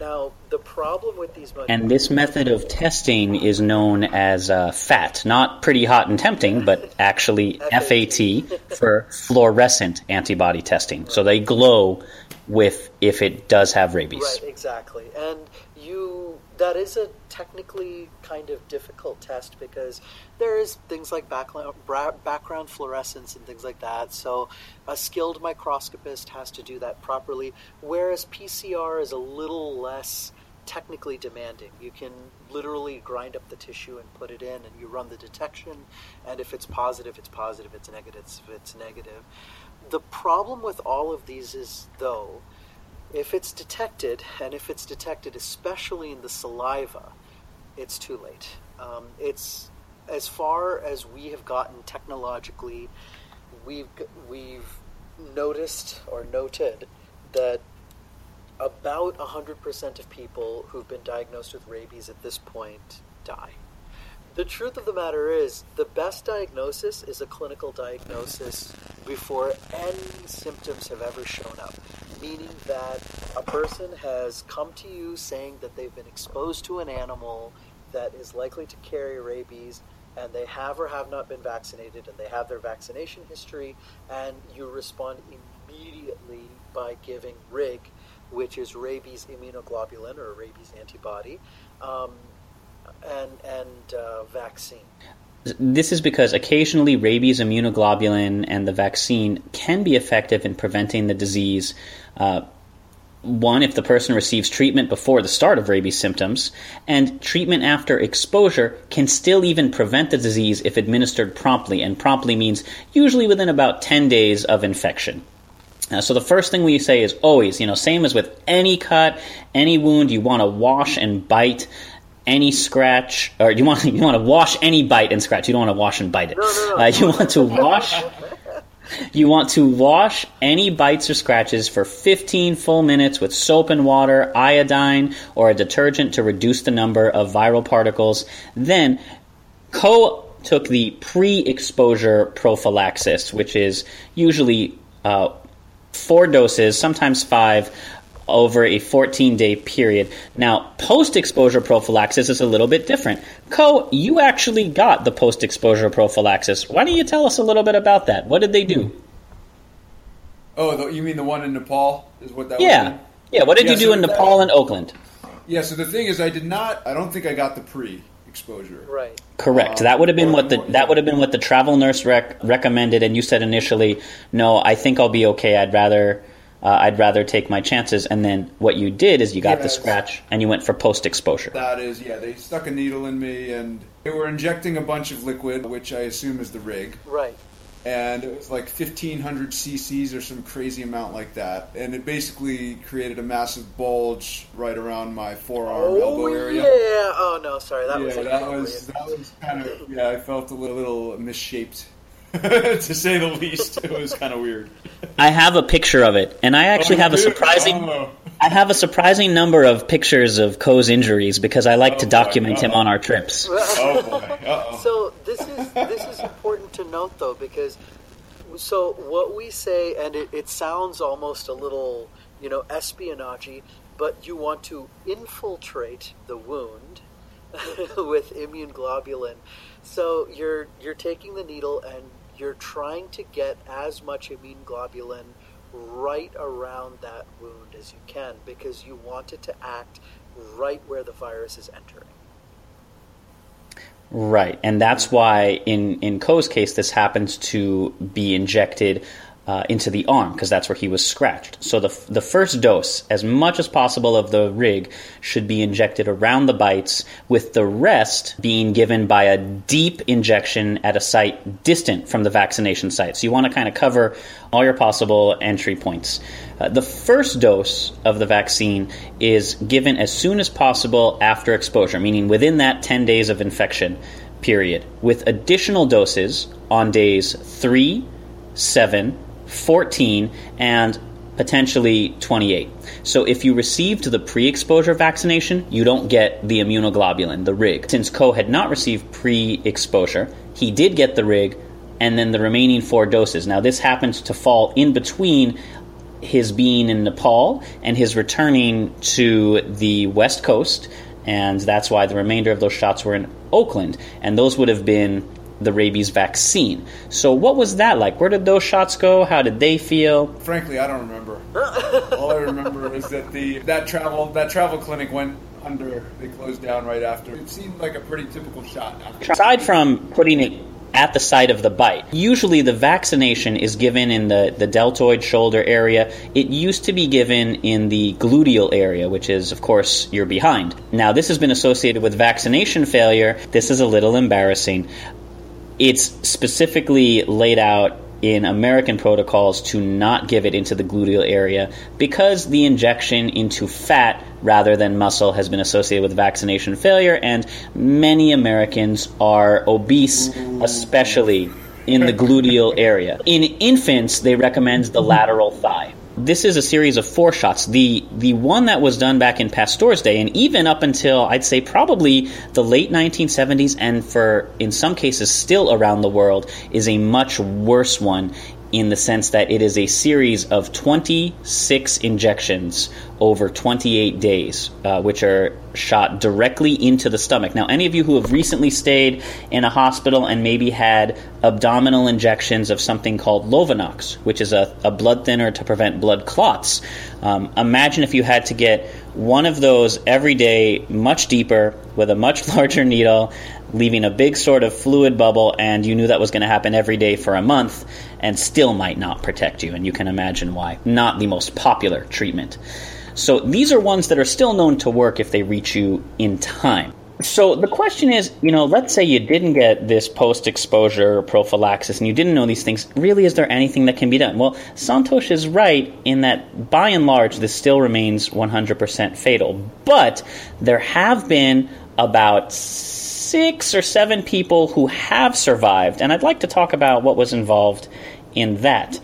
B: Now, the problem with these modalities
A: And this method of testing is known as uh, FAT, not pretty hot and tempting, but actually [LAUGHS] FAT for fluorescent antibody testing. So they glow with if it does have rabies.
B: Right, exactly. And you that is a technically kind of difficult test because there is things like background background fluorescence and things like that. So a skilled microscopist has to do that properly whereas PCR is a little less technically demanding. You can literally grind up the tissue and put it in and you run the detection and if it's positive it's positive, it's negative it's negative. The problem with all of these is though if it's detected, and if it's detected especially in the saliva, it's too late. Um, it's as far as we have gotten technologically, we've we've noticed or noted that about 100% of people who've been diagnosed with rabies at this point die. The truth of the matter is, the best diagnosis is a clinical diagnosis before any symptoms have ever shown up. Meaning that a person has come to you saying that they've been exposed to an animal that is likely to carry rabies, and they have or have not been vaccinated, and they have their vaccination history, and you respond immediately by giving RIG, which is rabies immunoglobulin or rabies antibody. Um, and and uh, vaccine.
A: This is because occasionally rabies immunoglobulin and the vaccine can be effective in preventing the disease. Uh, one, if the person receives treatment before the start of rabies symptoms, and treatment after exposure can still even prevent the disease if administered promptly, and promptly means usually within about 10 days of infection. Uh, so the first thing we say is always, you know, same as with any cut, any wound, you want to wash and bite any scratch, or you want [LAUGHS] you want to wash any bite and scratch. You don't want to wash and bite it. No, no, Uh, you want to wash. You want to wash any bites or scratches for 15 full minutes with soap and water, iodine, or a detergent to reduce the number of viral particles. Then, Koh took the pre-exposure prophylaxis, which is usually uh, four doses, sometimes five, over a 14 day period. Now, post exposure prophylaxis is a little bit different. Koh, you actually got the post exposure prophylaxis. Why don't you tell us a little bit about that? What did they do?
D: Oh, the, you mean the one in Nepal? Is what that
A: Yeah.
D: was?
A: Yeah, what did
D: Yeah,
A: you do
D: so
A: in
D: that-
A: Nepal and Oakland?
D: Yeah, so the thing is, I did not. I don't think I got the pre-exposure.
B: Right.
A: Correct. that would have been um, what the that would have been what the travel nurse rec- recommended, and you said initially, no, I think I'll be okay. I'd rather uh, I'd rather take my chances. And then what you did is you got the scratch and you went for post exposure.
D: That is, yeah, they stuck a needle in me and they were injecting a bunch of liquid, which I assume is the rig.
B: Right.
D: And it was like 1500 cc's or some crazy amount like that. And it basically created a massive bulge right around my forearm, elbow area.
B: Oh, yeah. Oh no, sorry. That
D: yeah,
B: was
D: that was that was kind of yeah. I felt a little, little misshaped, [LAUGHS] to say the least. It was kind of weird.
A: I have a picture of it, and I actually
D: Oh,
A: have a surprising.
D: Oh.
A: I have a surprising number of pictures of Koh's injuries because I like to oh,
D: boy,
A: document him on our trips. [LAUGHS]
D: Oh boy. Uh-oh.
B: So this is this is important to note though because so what we say and it, it sounds almost a little you know espionage but you want to infiltrate the wound [LAUGHS] with immune globulin so you're you're taking the needle and you're trying to get as much immune globulin right around that wound as you can because you want it to act right where the virus is entering.
A: Right, and that's why in in Koh's case, this happens to be injected uh, into the arm because that's where he was scratched. So the the first dose, as much as possible of the rig, should be injected around the bites, with the rest being given by a deep injection at a site distant from the vaccination site. So you want to kind of cover all your possible entry points. Uh, the first dose of the vaccine is given as soon as possible after exposure, meaning within that 10 days of infection period, with additional doses on days 3, 7, 14, and potentially 28. So if you received the pre exposure vaccination, you don't get the immunoglobulin, the RIG. Since Koh had not received pre exposure, he did get the RIG and then the remaining four doses. Now, this happens to fall in between his being in Nepal and his returning to the West Coast, and that's why the remainder of those shots were in Oakland, and those would have been the rabies vaccine. So, what was that like? Where did those shots go? How did they feel?
D: Frankly, I don't remember. [LAUGHS] All I remember is that the that travel that travel clinic went under. They closed down right after. It seemed like a pretty typical shot. After.
A: Aside from putting it at the site of the bite, usually the vaccination is given in the, the deltoid shoulder area. It used to be given in the gluteal area, which is, of course, your behind. Now, this has been associated with vaccination failure. This is a little embarrassing. It's specifically laid out in American protocols to not give it into the gluteal area because the injection into fat rather than muscle has been associated with vaccination failure, and many Americans are obese, especially in the gluteal area. In infants, they recommend the lateral thigh. This is a series of four shots. The the one that was done back in Pasteur's day, and even up until I'd say probably the late 1970s, and for in some cases still around the world, is a much worse one in the sense that it is a series of 26 injections over 28 days, uh, which are shot directly into the stomach. Now, any of you who have recently stayed in a hospital and maybe had abdominal injections of something called Lovenox, which is a, a blood thinner to prevent blood clots, um, imagine if you had to get one of those every day, much deeper, with a much [LAUGHS] larger needle, leaving a big sort of fluid bubble, and you knew that was going to happen every day for a month, and still might not protect you. And you can imagine why. Not the most popular treatment. So these are ones that are still known to work if they reach you in time. So the question is, you know, let's say you didn't get this post-exposure prophylaxis and you didn't know these things. Really, is there anything that can be done? Well, Santhosh is right in that by and large this still remains 100% fatal. But there have been about six or seven people who have survived, and I'd like to talk about what was involved in that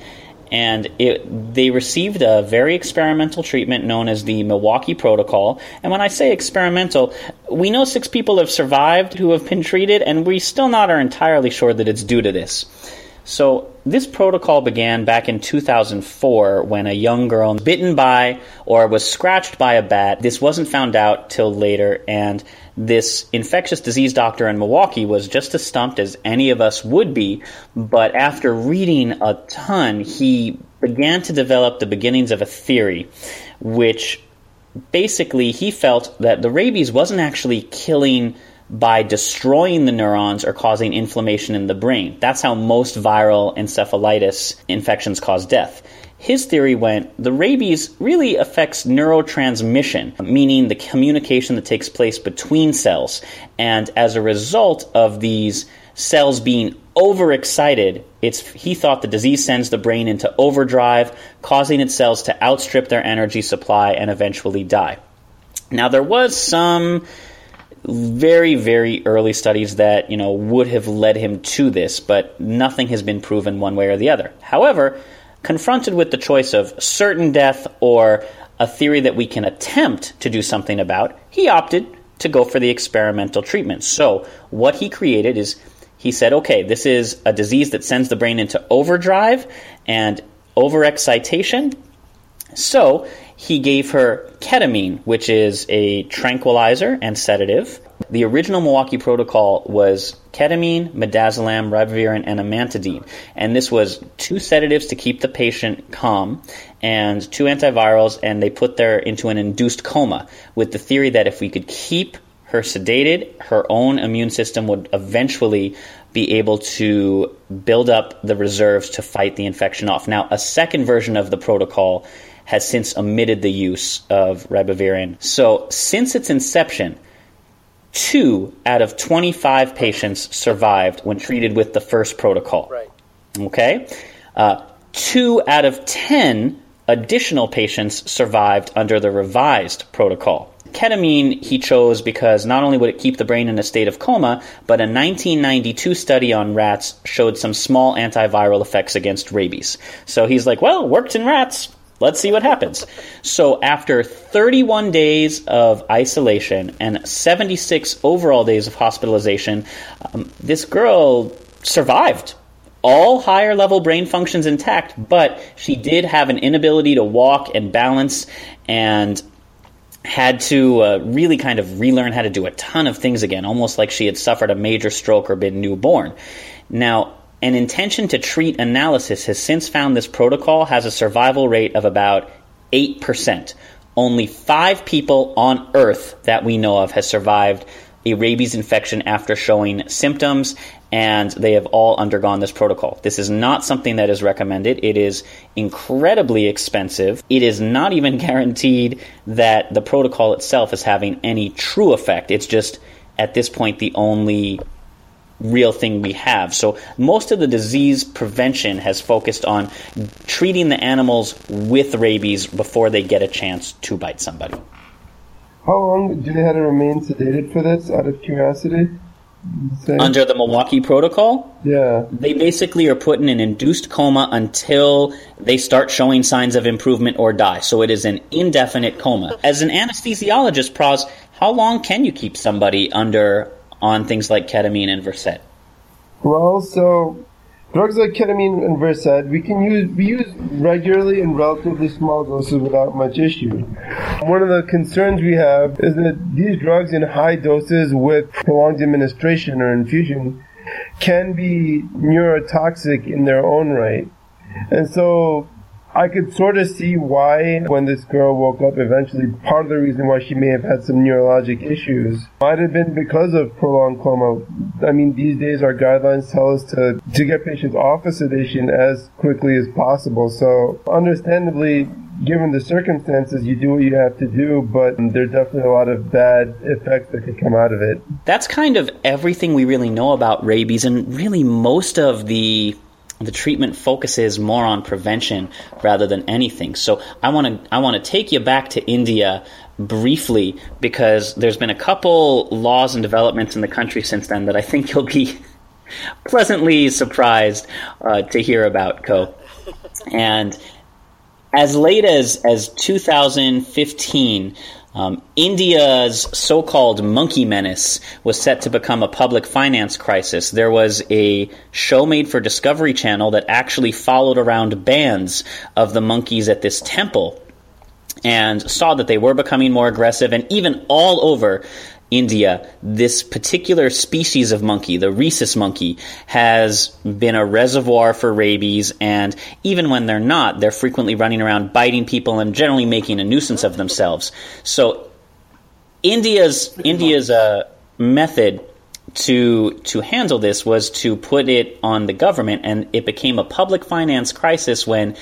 A: and it, they received a very experimental treatment known as the Milwaukee Protocol. And when I say experimental, we know six people have survived who have been treated, and we still not are entirely sure that it's due to this. So this protocol began back in 2004 when a young girl bitten by or was scratched by a bat. This wasn't found out till later, and this infectious disease doctor in Milwaukee was just as stumped as any of us would be. But after reading a ton, he began to develop the beginnings of a theory, which basically he felt that the rabies wasn't actually killing by destroying the neurons or causing inflammation in the brain. That's how most viral encephalitis infections cause death. His theory went the rabies really affects neurotransmission, meaning the communication that takes place between cells. And as a result of these cells being overexcited, it's, he thought the disease sends the brain into overdrive, causing its cells to outstrip their energy supply and eventually die. Now, there was some very, very early studies that, you know, would have led him to this, but nothing has been proven one way or the other. However, confronted with the choice of certain death or a theory that we can attempt to do something about, he opted to go for the experimental treatment. So, what he created is he said, okay, this is a disease that sends the brain into overdrive and overexcitation. So, he gave her ketamine, which is a tranquilizer and sedative. The original Milwaukee protocol was ketamine, midazolam, ribavirin, and amantadine. And this was two sedatives to keep the patient calm and two antivirals, and they put her into an induced coma with the theory that if we could keep her sedated, her own immune system would eventually be able to build up the reserves to fight the infection off. Now, a second version of the protocol has since omitted the use of ribavirin. So, since its inception, two out of 25 patients survived when treated with the first protocol.
B: Right.
A: Okay? Uh, two out of 10 additional patients survived under the revised protocol. Ketamine he chose because not only would it keep the brain in a state of coma, but a 1992 study on rats showed some small antiviral effects against rabies. So he's like, well, worked in rats. Let's see what happens. So, after 31 days of isolation and 76 overall days of hospitalization, um, this girl survived. All higher level brain functions intact, but she did have an inability to walk and balance and had to uh, really kind of relearn how to do a ton of things again, almost like she had suffered a major stroke or been newborn. Now, an intention to treat analysis has since found this protocol has a survival rate of about 8%. Only five people on Earth that we know of has survived a rabies infection after showing symptoms, and they have all undergone this protocol. This is not something that is recommended. It is incredibly expensive. It is not even [LAUGHS] guaranteed that the protocol itself is having any true effect. It's just, at this point, the only real thing we have. So most of the disease prevention has focused on treating the animals with rabies before they get a chance to bite somebody.
C: How long do they have to remain sedated for this, out of curiosity?
A: Say? Under the Milwaukee Protocol?
C: Yeah.
A: They basically are put in an induced coma until they start showing signs of improvement or die. So it is an indefinite coma. As an anesthesiologist, Praz, how long can you keep somebody under on things like ketamine and Versed?
C: Well, so drugs like ketamine and Versed we can use we use regularly in relatively small doses without much issue. One of the concerns we have is that these drugs in high doses with prolonged administration or infusion can be neurotoxic in their own right. And so I could sort of see why, when this girl woke up eventually, part of the reason why she may have had some neurologic issues might have been because of prolonged coma. I mean, these days our guidelines tell us to, to get patients off of sedation as quickly as possible. So, understandably, given the circumstances, you do what you have to do, but there's definitely a lot of bad effects that could come out of it.
A: That's kind of everything we really know about rabies, and really most of the the treatment focuses more on prevention rather than anything. So I want to I want to take you back to India briefly because there's been a couple laws and developments in the country since then that I think you'll be [LAUGHS] pleasantly surprised uh, to hear about, Koh. And as late as as 2015. Um, India's so called monkey menace was set to become a public finance crisis. There was a show made for Discovery Channel that actually followed around bands of the monkeys at this temple and saw that they were becoming more aggressive and even all over India, this particular species of monkey, the rhesus monkey, has been a reservoir for rabies, and even when they're not, they're frequently running around biting people and generally making a nuisance of themselves. So, India's India's uh, method to to handle this was to put it on the government, and it became a public finance crisis when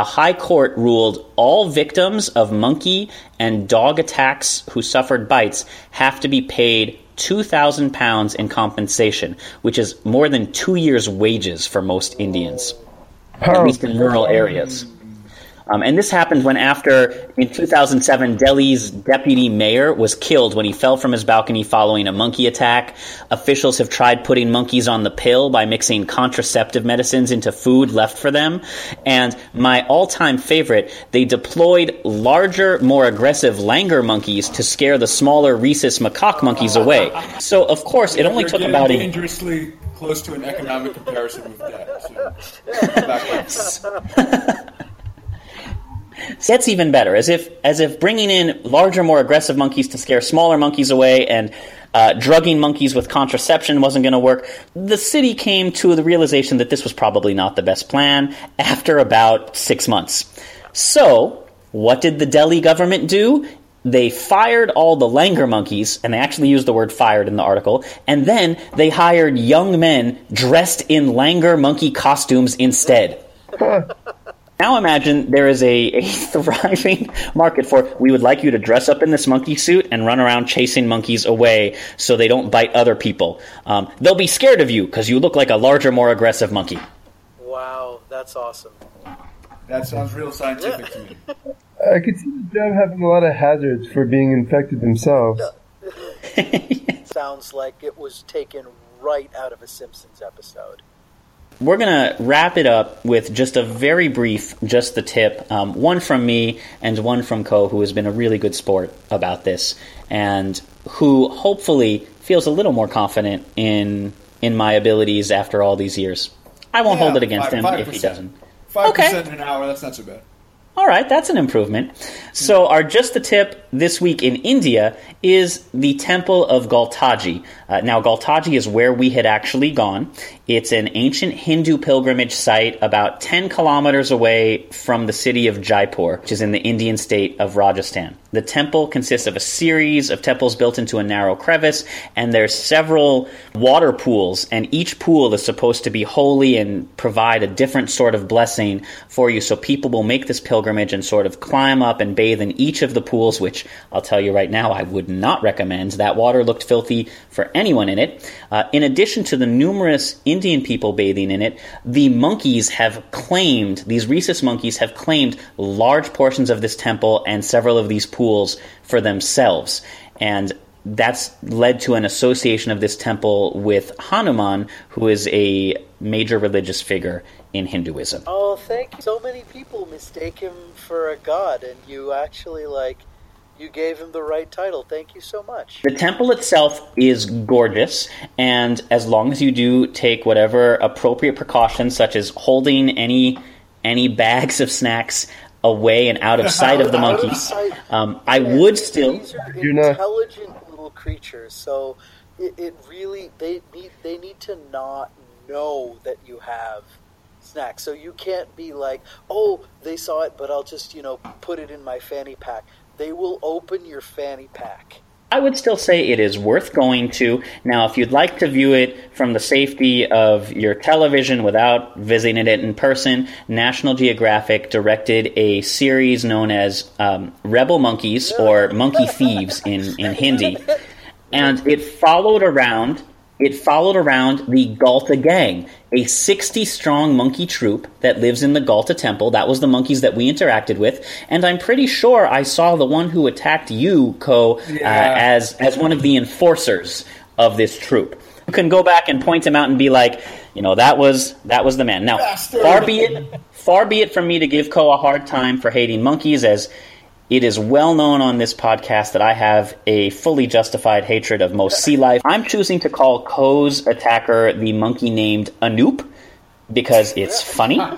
A: a high court ruled all victims of monkey and dog attacks who suffered bites have to be paid 2,000 pounds in compensation, which is more than two years' wages for most Indians, at least in rural areas. Um, and this happened when, after in 2007, Delhi's deputy mayor was killed when he fell from his balcony following a monkey attack. Officials have tried putting monkeys on the pill by mixing contraceptive medicines into food left for them. And my all time favorite, they deployed larger, more aggressive langur monkeys to scare the smaller rhesus macaque monkeys away. So, of course, it only took about a
D: dangerously close to an economic comparison with that. So, [LAUGHS]
A: That's even better. As if as if bringing in larger, more aggressive monkeys to scare smaller monkeys away and uh, drugging monkeys with contraception wasn't going to work. The city came to the realization that this was probably not the best plan after about six months. So, what did the Delhi government do? They fired all the langur monkeys, and they actually used the word fired in the article, and then they hired young men dressed in langur monkey costumes instead. Now imagine there is a, a [LAUGHS] thriving market for we would like you to dress up in this monkey suit and run around chasing monkeys away so they don't bite other people. Um, they'll be scared of you because you look like a larger, more aggressive monkey.
B: Wow, that's awesome.
D: That sounds real scientific to me. [LAUGHS]
C: I could see the job having a lot of hazards for being infected themselves. [LAUGHS]
B: Sounds like it was taken right out of a Simpsons episode.
A: We're going to wrap it up with just a very brief, just the tip. Um, one from me and one from Koh, who has been a really good sport about this and who hopefully feels a little more confident in in my abilities after all these years. I won't
D: Yeah,
A: hold it against
D: five-
A: him if he
D: 5%.
A: doesn't.
D: Five
A: Okay.
D: percent an hour. That's not so bad.
A: All right, that's an improvement. So, our just the tip this week in India is the Temple of Galtaji. Uh, now, Galtaji is where we had actually gone. It's an ancient Hindu pilgrimage site about 10 kilometers away from the city of Jaipur, which is in the Indian state of Rajasthan. The temple consists of a series of temples built into a narrow crevice, and there's several water pools, and each pool is supposed to be holy and provide a different sort of blessing for you. So people will make this pilgrimage and sort of climb up and bathe in each of the pools, which I'll tell you right now, I would not recommend. That water looked filthy for anyone in it. Uh, in addition to the numerous Indian people bathing in it, the monkeys have claimed, these rhesus monkeys have claimed large portions of this temple and several of these pools for themselves. And that's led to an association of this temple with Hanuman, who is a major religious figure in Hinduism.
B: Oh, thank you. So many people mistake him for a god, and you actually, like, you gave him the right title. Thank you so much.
A: The temple itself is gorgeous, and as long as you do take whatever appropriate precautions, such as holding any any bags of snacks away and out of sight of the monkeys, um, I would still.
B: These are intelligent little creatures, so it, it really they need they need to not know that you have snacks. So you can't be like, oh, they saw it, but I'll just you know put it in my fanny pack. They will open your fanny pack.
A: I would still say it is worth going to. Now, if you'd like to view it from the safety of your television without visiting it in person, National Geographic directed a series known as um, Rebel Monkeys or Monkey Thieves in, in Hindi. And it followed around it followed around the Galta gang, a 60 strong monkey troop that lives in the Galta temple. That was the monkeys that we interacted with. And I'm pretty sure I saw the one who attacked you, Koh, uh, as, as one of the enforcers of this troop. You can go back and point him out and be like, you know, that was that was the man. Now, far be it far be it from me to give Koh a hard time for hating monkeys, as it is well known on this podcast that I have a fully justified hatred of most sea life. I'm choosing to call Koh's attacker the monkey named Anoop because it's funny. [LAUGHS]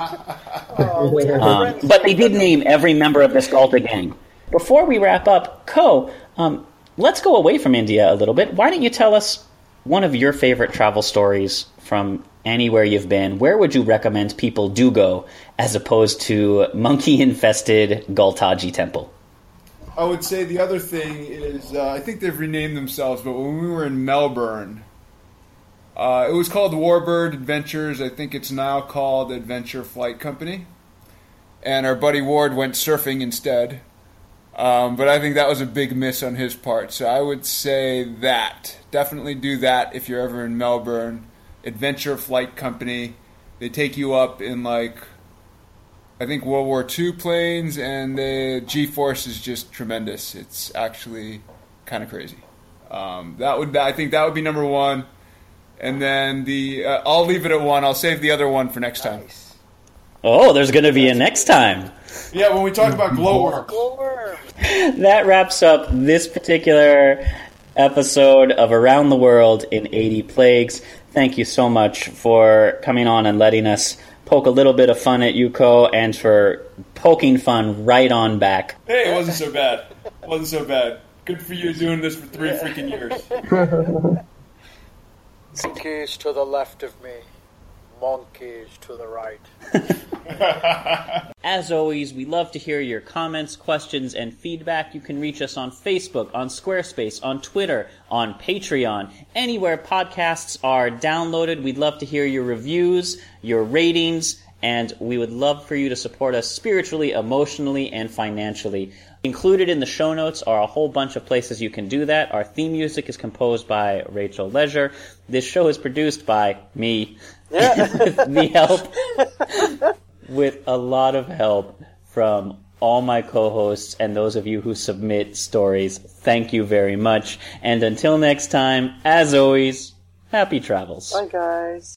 A: Um, but they did name every member of this Galta gang. Before we wrap up, Koh, um, let's go away from India a little bit. Why don't you tell us one of your favorite travel stories from anywhere you've been? Where would you recommend people do go as opposed to monkey infested Galtaji Temple?
D: I would say the other thing is uh, I think they've renamed themselves, but when we were in Melbourne, uh, it was called Warbird Adventures. I think it's now called Adventure Flight Company. and our buddy Ward went surfing instead. Um, but I think that was a big miss on his part. So I would say that. Definitely do that if you're ever in Melbourne. Adventure Flight Company. They take you up in like, I think World War II planes, and the G force is just tremendous. It's actually kind of crazy. Um, that would I think that would be number one, and then the uh, I'll leave it at one. I'll save the other one for next time.
A: Oh, there's going to be a next time.
D: Yeah, when we talk about glowworm.
B: Glowworm. [LAUGHS]
A: That wraps up this particular episode of Around the World in 80 Plagues. Thank you so much for coming on and letting us poke a little bit of fun at Yuko and for poking fun right on back.
D: Hey, it wasn't so bad. It wasn't so bad. Good for you doing this for three freaking years.
B: Monkeys to the left of me. Monkeys to the right.
A: As always, we love to hear your comments, questions, and feedback. You can reach us on Facebook, on Squarespace, on Twitter, on Patreon, anywhere podcasts are downloaded. We'd love to hear your reviews, your ratings, and we would love for you to support us spiritually, emotionally, and financially. Included in the show notes are a whole bunch of places you can do that. Our theme music is composed by Rachel Leisure. This show is produced by me, with the [LAUGHS] help, with a lot of help from all my co-hosts and those of you who submit stories. Thank you very much. And until next time, as always, happy travels.
B: Bye, guys.